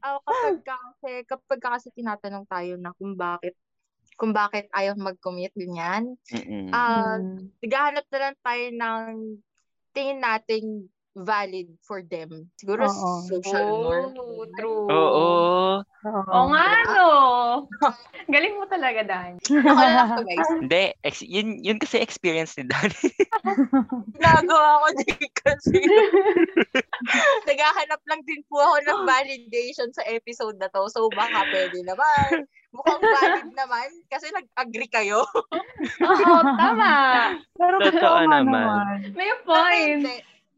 uh, kapag kasi, kapag kasi tinatanong tayo na kung bakit kung bakit ayaw mag-commit, ganyan. Mm-hmm. Uh, naghahanap na lang tayo ng tingin natin valid for them. Siguro Oo. social oh, norm. True. Oo. Oo nga, no. Galing mo talaga, Dan. Ako na lang to, guys. Hindi, ex- yun, yun kasi experience ni Dan. Nagawa ko din kasi. Naghahanap lang din po ako ng validation sa episode na to. So, baka pwede naman. Mukhang valid naman kasi nag-agree kayo. Oo, tama. Pero totoo naman. naman. May point.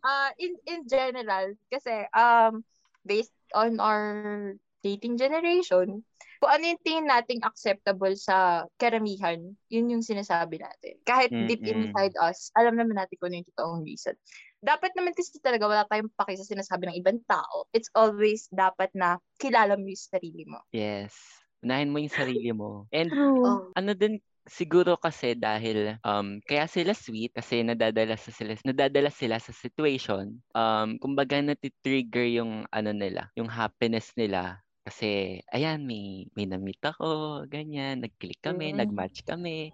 Uh, in in general, kasi um based on our dating generation, kung ano yung tingin nating acceptable sa karamihan, yun yung sinasabi natin. Kahit mm-hmm. deep inside us, alam naman natin kung ano yung totoong reason. Dapat naman kasi talaga wala tayong paki sa sinasabi ng ibang tao. It's always dapat na kilala mo yung sarili mo. Yes. Unahin mo yung sarili mo. And oh. ano din siguro kasi dahil um kaya sila sweet kasi nadadala sa sila nadadala sila sa situation. Um kumbaga nati-trigger yung ano nila yung happiness nila. Kasi ayan may may na-meet ako ganyan nag-click kami mm-hmm. nag-match kami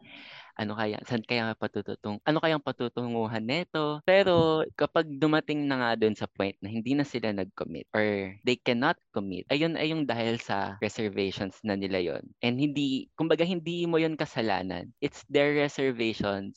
ano kaya, saan kaya patututung, ano kayang patutunguhan nito. Pero kapag dumating na nga doon sa point na hindi na sila nag-commit or they cannot commit, ayun ay yung dahil sa reservations na nila yon And hindi, kumbaga hindi mo yon kasalanan. It's their reservations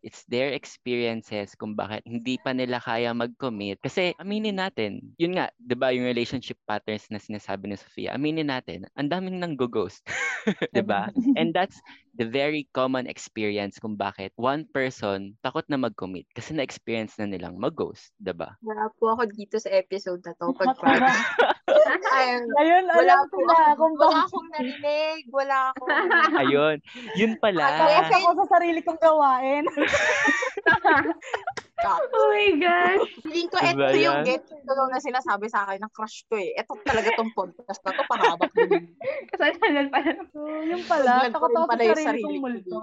it's their experiences kung bakit hindi pa nila kaya mag-commit. Kasi aminin natin, yun nga, 'di ba, yung relationship patterns na sinasabi ni Sofia, aminin natin, ang daming nang go-ghost. 'Di ba? And that's the very common experience kung bakit one person takot na mag-commit kasi na-experience na nilang mag-ghost, 'di ba? Wala po ako dito sa episode na to pag Ayun, Ayun wala po na, ako, wala akong narinig, wala akong Ayun, yun pala. Focus ako sa sarili kong gawain. oh my God. Feeling ko, ito diba yung get to know na sinasabi sa akin ng crush ko eh. Ito talaga tong podcast na to, pahabak din. Kasalanan pala. So, yung pala, takot ako sa sarili, sarili kong multo.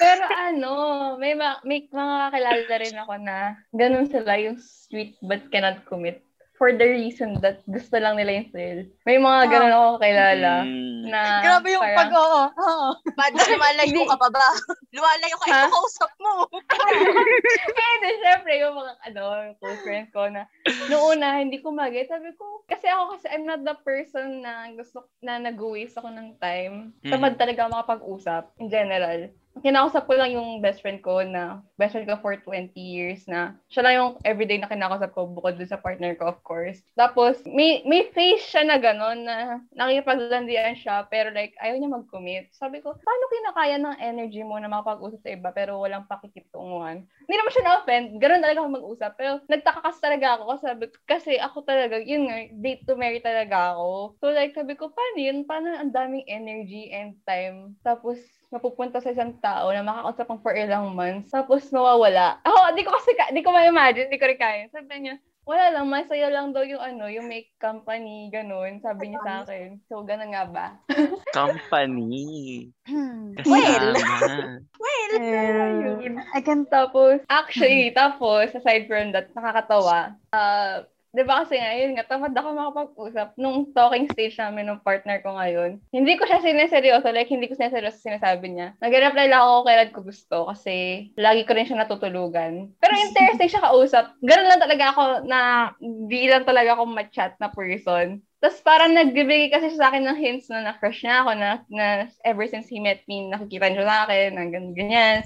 Pero ano, may, ma- may mga kilala rin ako na ganun sila yung sweet but cannot commit for the reason that gusto lang nila yung thrill. May mga oh. ganun ako kilala mm. na Grabe yung parang, pag, oo. Oh, Bad na lumalayo ka pa ba? Lumalayo ka, ito kausap mo. eh, then syempre, yung mga, ano, yung close friends ko na, noong una, hindi ko mag Sabi ko, kasi ako kasi, I'm not the person na gusto, na nag-waste ako ng time. Tamad mm. talaga makapag-usap, in general kinakausap ko lang yung best friend ko na best friend ko for 20 years na siya lang yung everyday na kinakausap ko bukod sa partner ko of course. Tapos may may face siya na gano'n na nakikipaglandian siya pero like ayaw niya mag-commit. Sabi ko, paano kinakaya ng energy mo na makapag-usap sa iba pero walang pakikitunguhan? hindi naman siya na-offend. Ganun talaga ako mag-usap. Pero nagtaka kasi talaga ako kasi, kasi ako talaga, yun nga, date to marry talaga ako. So like, sabi ko, paano yun? Paano ang daming energy and time? Tapos, mapupunta sa isang tao na makakausap mo for ilang months, tapos mawawala. Ako, di ko kasi, di ko ma-imagine, di ko rin kaya. Sabi niya, wala lang, masaya lang daw yung ano, yung make company, ganun, sabi niya sa akin. So, ganun nga ba? Company. Well. Kasama. Well, Well, Ayun. I can Tapos, actually, tapos, aside from that, nakakatawa. Uh, Di ba kasi ngayon nga, ako makapag-usap nung talking stage namin ng partner ko ngayon. Hindi ko siya sineseryoso, like hindi ko sineseryoso sinasabi niya. Nag-reply lang ako kailan ko gusto kasi lagi ko rin siya natutulugan. Pero interesting siya kausap. Ganun lang talaga ako na di lang talaga ako ma-chat na person. Tapos parang nagbibigay kasi sa akin ng hints na na-crush niya ako na, na ever since he met me, nakikita niya sa akin, ng ganyan, ganyan.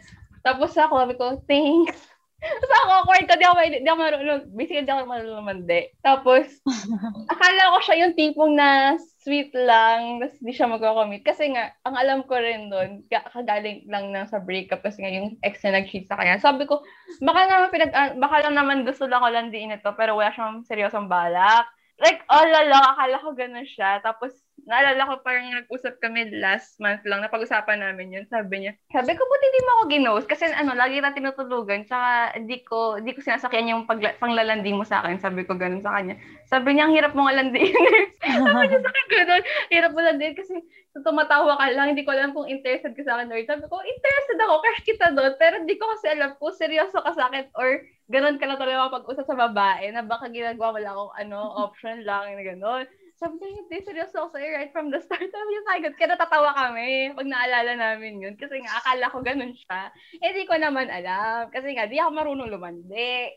Tapos ako, sabi ko, thanks. Tapos ako, awkward ko, di ako, di ako marunong, basically di ako marunong mandi. Tapos, akala ko siya yung tipong na sweet lang, tapos di siya magko-commit. Kasi nga, ang alam ko rin doon, kagaling lang ng sa breakup kasi nga yung ex na nag-cheat sa kanya. Sabi ko, baka naman pinag, ah, baka lang naman gusto lang ko landiin ito, pero wala siyang seryosong balak. Like, all along, akala ko ganun siya. Tapos, naalala ko parang nag-usap kami last month lang, napag-usapan namin yun. Sabi niya, sabi ko, buti hindi mo ako ginost. Kasi ano, lagi na tinutulugan. Tsaka, di ko, di ko sinasakyan yung pag, panglalandi mo sa akin. Sabi ko ganun sa kanya. Sabi niya, ang hirap mong alandiin. sabi niya sa akin ganun, hirap mo landiin kasi tumatawa ka lang. Hindi ko alam kung interested ka sa akin or sabi ko, interested ako, crush kita doon. Pero di ko kasi alam kung seryoso ka sa akin or ganun ka na talaga pag-usap sa babae na baka ginagawa mo lang akong ano, option lang, na ganun. Sabi niya, hindi, seryoso ako sa'yo right from the start. Sabi niya, God, kaya natatawa kami pag naalala namin yun. Kasi nga, akala ko ganun siya. Eh, di ko naman alam. Kasi nga, di ako marunong lumandi.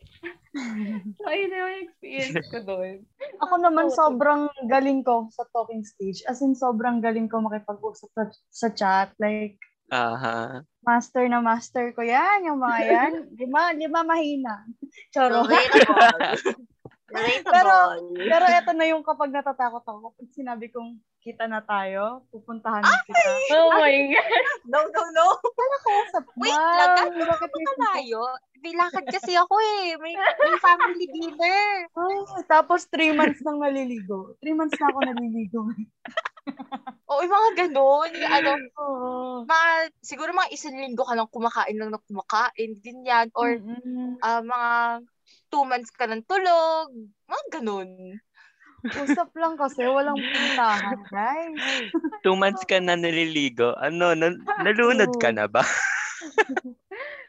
so, yun yung experience ko doon. Ako naman sobrang galing ko sa talking stage. As in, sobrang galing ko makipag-usap sa, sa chat. Like, Aha. master na master ko yan, yung mga yan. Lima, lima mahina. Choro. Relatable. Pero- Pero eto na yung kapag natatakot ako, kapag sinabi kong kita na tayo, pupuntahan na kita. Oh my God. no, no, no. Kausap Wait, na. lagat. Bakit Ako may malayo. May lakad kasi ako eh. May, may family dinner. Ay, tapos three months nang naliligo. Three months na ako naliligo. Oo, yung mga ganun. Ano, mga, siguro mga isang linggo ka lang kumakain lang na kumakain, ganyan. Or Mm-mm. ah, mga two months ka ng tulog. Mga ganun. Usap lang kasi, walang puntahan, guys. Two months ka na naliligo. Ano, na, nalunod ka na ba?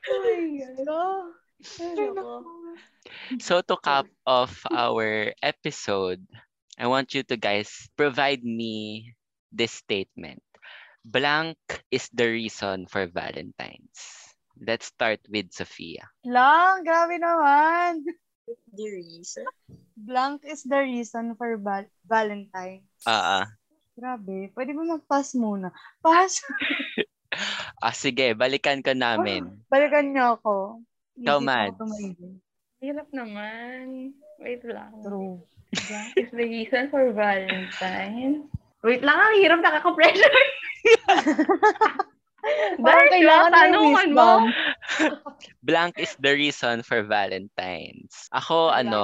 Oh my God. Hello. So to cap off our episode, I want you to guys provide me this statement. Blank is the reason for Valentine's. Let's start with Sophia. Lang, grabe naman. The reason. Blank is the reason for val- Valentine. Ah, ah. Grabe. Pwede ba mag-pass muna? Pass. ah, sige, balikan ka namin. Balikan niyo ako. Ikaw, Mads. Hirap naman. Wait lang. True. That is the reason for Valentine. Wait lang, ang hirap nakaka-pressure. Parang kailangan na yung mo. Blank is the reason for Valentine's. Ako, Blank. ano,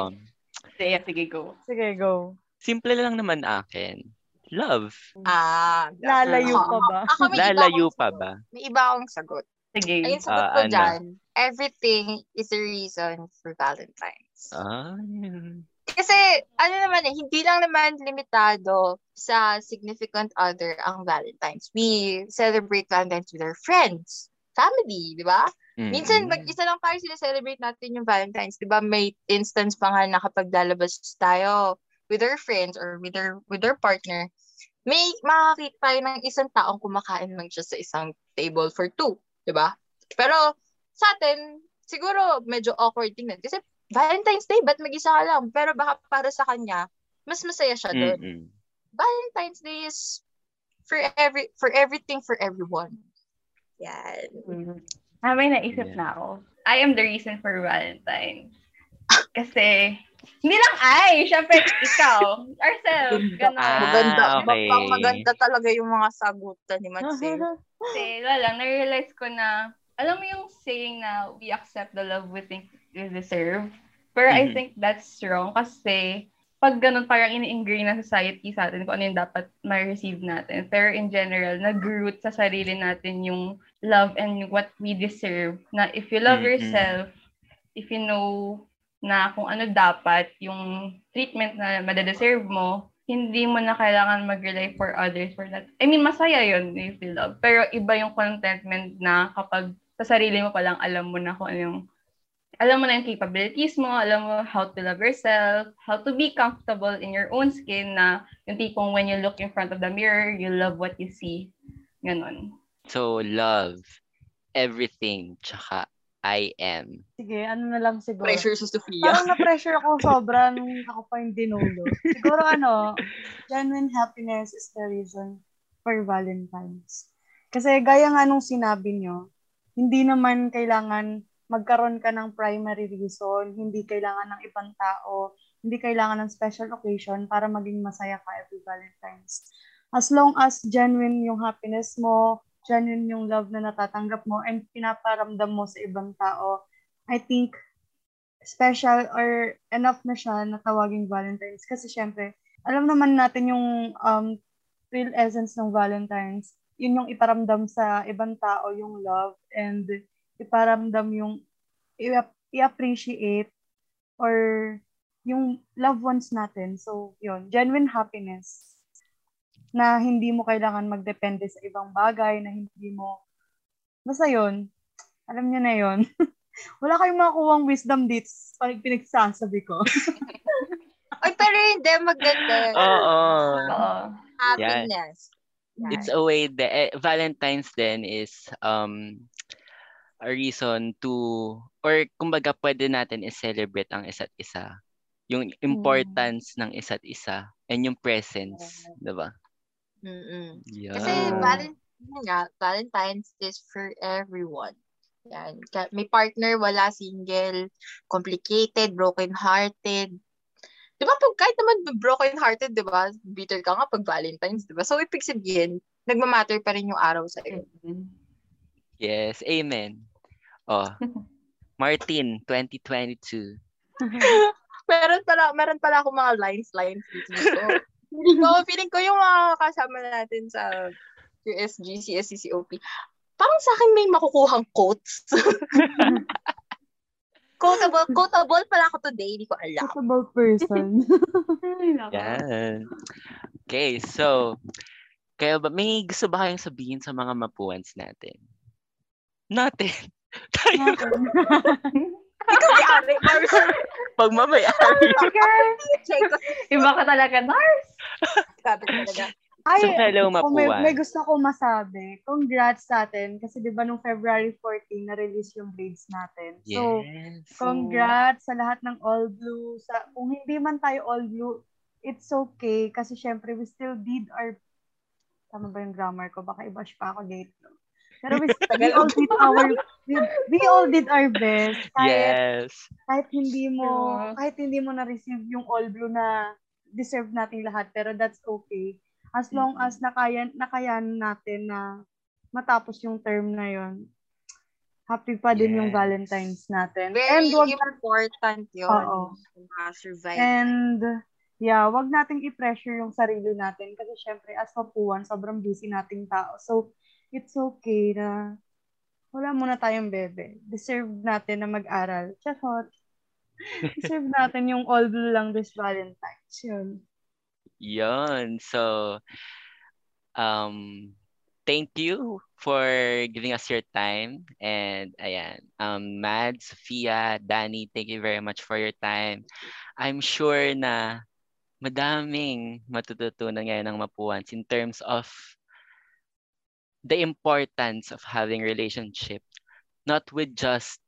Sige, sige, go. Sige, go. simple lang naman akin. Love. Ah, Lalayo ako- ka ba? Ako Lalayo pa sagot. ba? May iba akong sagot. Sige. Ayun, sagot Ah, ko ano? dyan. Everything is a reason for Valentine's. Ah, Kasi, ano naman eh, hindi lang naman limitado sa significant other ang Valentine's. We celebrate Valentine's with our friends, family, di ba? Minsan, mm. mag-isa lang tayo celebrate natin yung Valentine's. Di ba, may instance pa nga na kapag lalabas tayo with our friends or with our, with our partner, may makakita tayo ng isang taong kumakain lang siya sa isang table for two. Di ba? Pero sa atin, siguro medyo awkward tingnan. Kasi Valentine's Day, ba't mag-isa ka lang? Pero baka para sa kanya, mas masaya siya doon. Mm-mm. Valentine's Day is for every for everything for everyone. Yan. Ah, may naisip Yeah. na ako. I am the reason for Valentine's. Kasi, hindi lang I, syempre ikaw, ourselves, gano'n. Ah, maganda. okay. Maganda talaga yung mga sagutan ni Matsel. Kasi, wala lang, na-realize ko na alam mo yung saying na we accept the love we think deserve. Pero I Mhm. think that's wrong kasi pag ganun parang ini-ingrain na society sa atin kung ano yung dapat ma-receive natin. Pero in general, nag-root sa sarili natin yung love and what we deserve. Na if you love Mhm. yourself, if you know na kung ano dapat yung treatment na madadeserve mo, hindi mo na kailangan mag-rely for others for that. I mean, masaya yun if you love. Pero iba yung contentment na kapag sa sarili mo palang alam mo na kung ano yung alam mo na yung capabilities mo, alam mo how to love yourself, how to be comfortable in your own skin na yung tipong when you look in front of the mirror, you love what you see. Ganon. So, love, everything, tsaka I am. Sige, ano na lang siguro. Pressure sa Sofia. Parang na-pressure ako sobra nung ako pa yung dinulo. Siguro ano, genuine happiness is the reason for Valentine's. Kasi gaya nga nung sinabi nyo, hindi naman kailangan magkaroon ka ng primary reason, hindi kailangan ng ibang tao, hindi kailangan ng special occasion para maging masaya ka every Valentine's. As long as genuine yung happiness mo, genuine yung love na natatanggap mo, and pinaparamdam mo sa ibang tao, I think special or enough na siya na tawaging Valentine's. Kasi syempre, alam naman natin yung um, real essence ng Valentine's. Yun yung iparamdam sa ibang tao, yung love, and iparamdam yung i- i-appreciate or yung loved ones natin. So, yun, genuine happiness na hindi mo kailangan magdepende sa ibang bagay, na hindi mo, basta yun, alam nyo na yun. Wala kayong makukuhang wisdom dito pag pinagsasabi ko. Ay, pero hindi, maganda. Oo. Oo. Happiness. Yan. It's a way that eh, Valentine's then is um a reason to or kumbaga pwede natin i-celebrate ang isa't isa. Yung importance ng isa't isa and yung presence, 'di ba? Mm-mm. Yeah. Kasi Valentine nga, Valentine's is for everyone. Yan. May partner, wala single, complicated, broken-hearted. Di ba pag kahit naman broken-hearted, di ba? Bitter ka nga pag Valentine's, di ba? So, ibig sabihin, nagmamatter pa rin yung araw sa'yo. Yes, amen. Oh. Martin 2022. meron pala, meron pala ako mga lines, lines dito. feeling ko, feeling ko yung mga kasama natin sa USG, CSC, COP, parang sa akin may makukuhang quotes. quotable, quotable pala ako today, hindi ko alam. Possible person. Yan. Okay, so kaya ba may gusto ba kayong sabihin sa mga mapuans natin? Natin. Tayo. Ikaw si Ari. Pag mamayari. Check ko. Iba ka talaga, Nars. Sabi ko talaga. Ay, So, hello, kung may, Mapuan. may gusto ko masabi. Congrats sa atin. Kasi di ba nung February 14, na-release yung Blades natin. So, Yes. congrats sa lahat ng All Blue. Sa, kung hindi man tayo All Blue, it's okay. Kasi syempre, we still did our... Tama ba yung grammar ko? Baka i-bash pa ako dito. Pero we, we all did our... We, we all did our best. Kahit, Yes. kahit hindi mo kahit hindi mo na-receive yung all blue na deserve nating lahat pero that's okay as long as nakayan nakayan natin na matapos yung term na yon happy pa din yung Yes. Valentine's natin Very and wag important yun. Oo. survive. and yeah wag nating i-pressure yung sarili natin kasi syempre as papuan sobrang busy nating tao so it's okay na wala muna tayong bebe. Deserve natin na mag-aral. Charot. Deserve natin yung all blue lang this Valentine's. Yun. Yun. So, um, thank you for giving us your time. And ayan, um, Mad, Sophia, Danny, thank you very much for your time. I'm sure na madaming matututunan ngayon ng Mapuans in terms of the importance of having relationship, not with just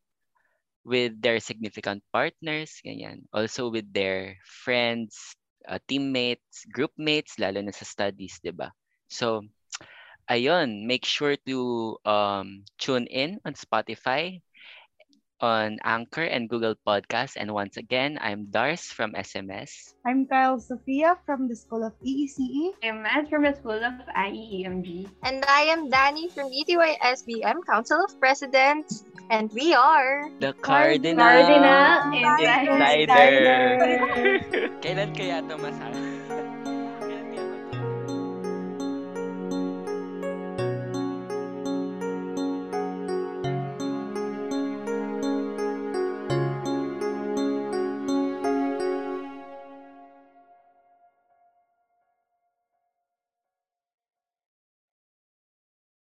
with their significant partners, ganyan. Also with their friends, uh, teammates, group mates, lalo na sa studies, 'di ba? So, ayun, make sure to um, tune in on Spotify on Anchor and Google Podcasts. And once again, I'm Dars from SMS. I'm Kyle Sophia from the School of E EECE. I'm Matt from the School of E IEEMG. And I am Danny from E ETYSBM Council of Presidents. And we are... The Cardinal, Cardinal Insider. Insider. Kailan kaya ito masarap?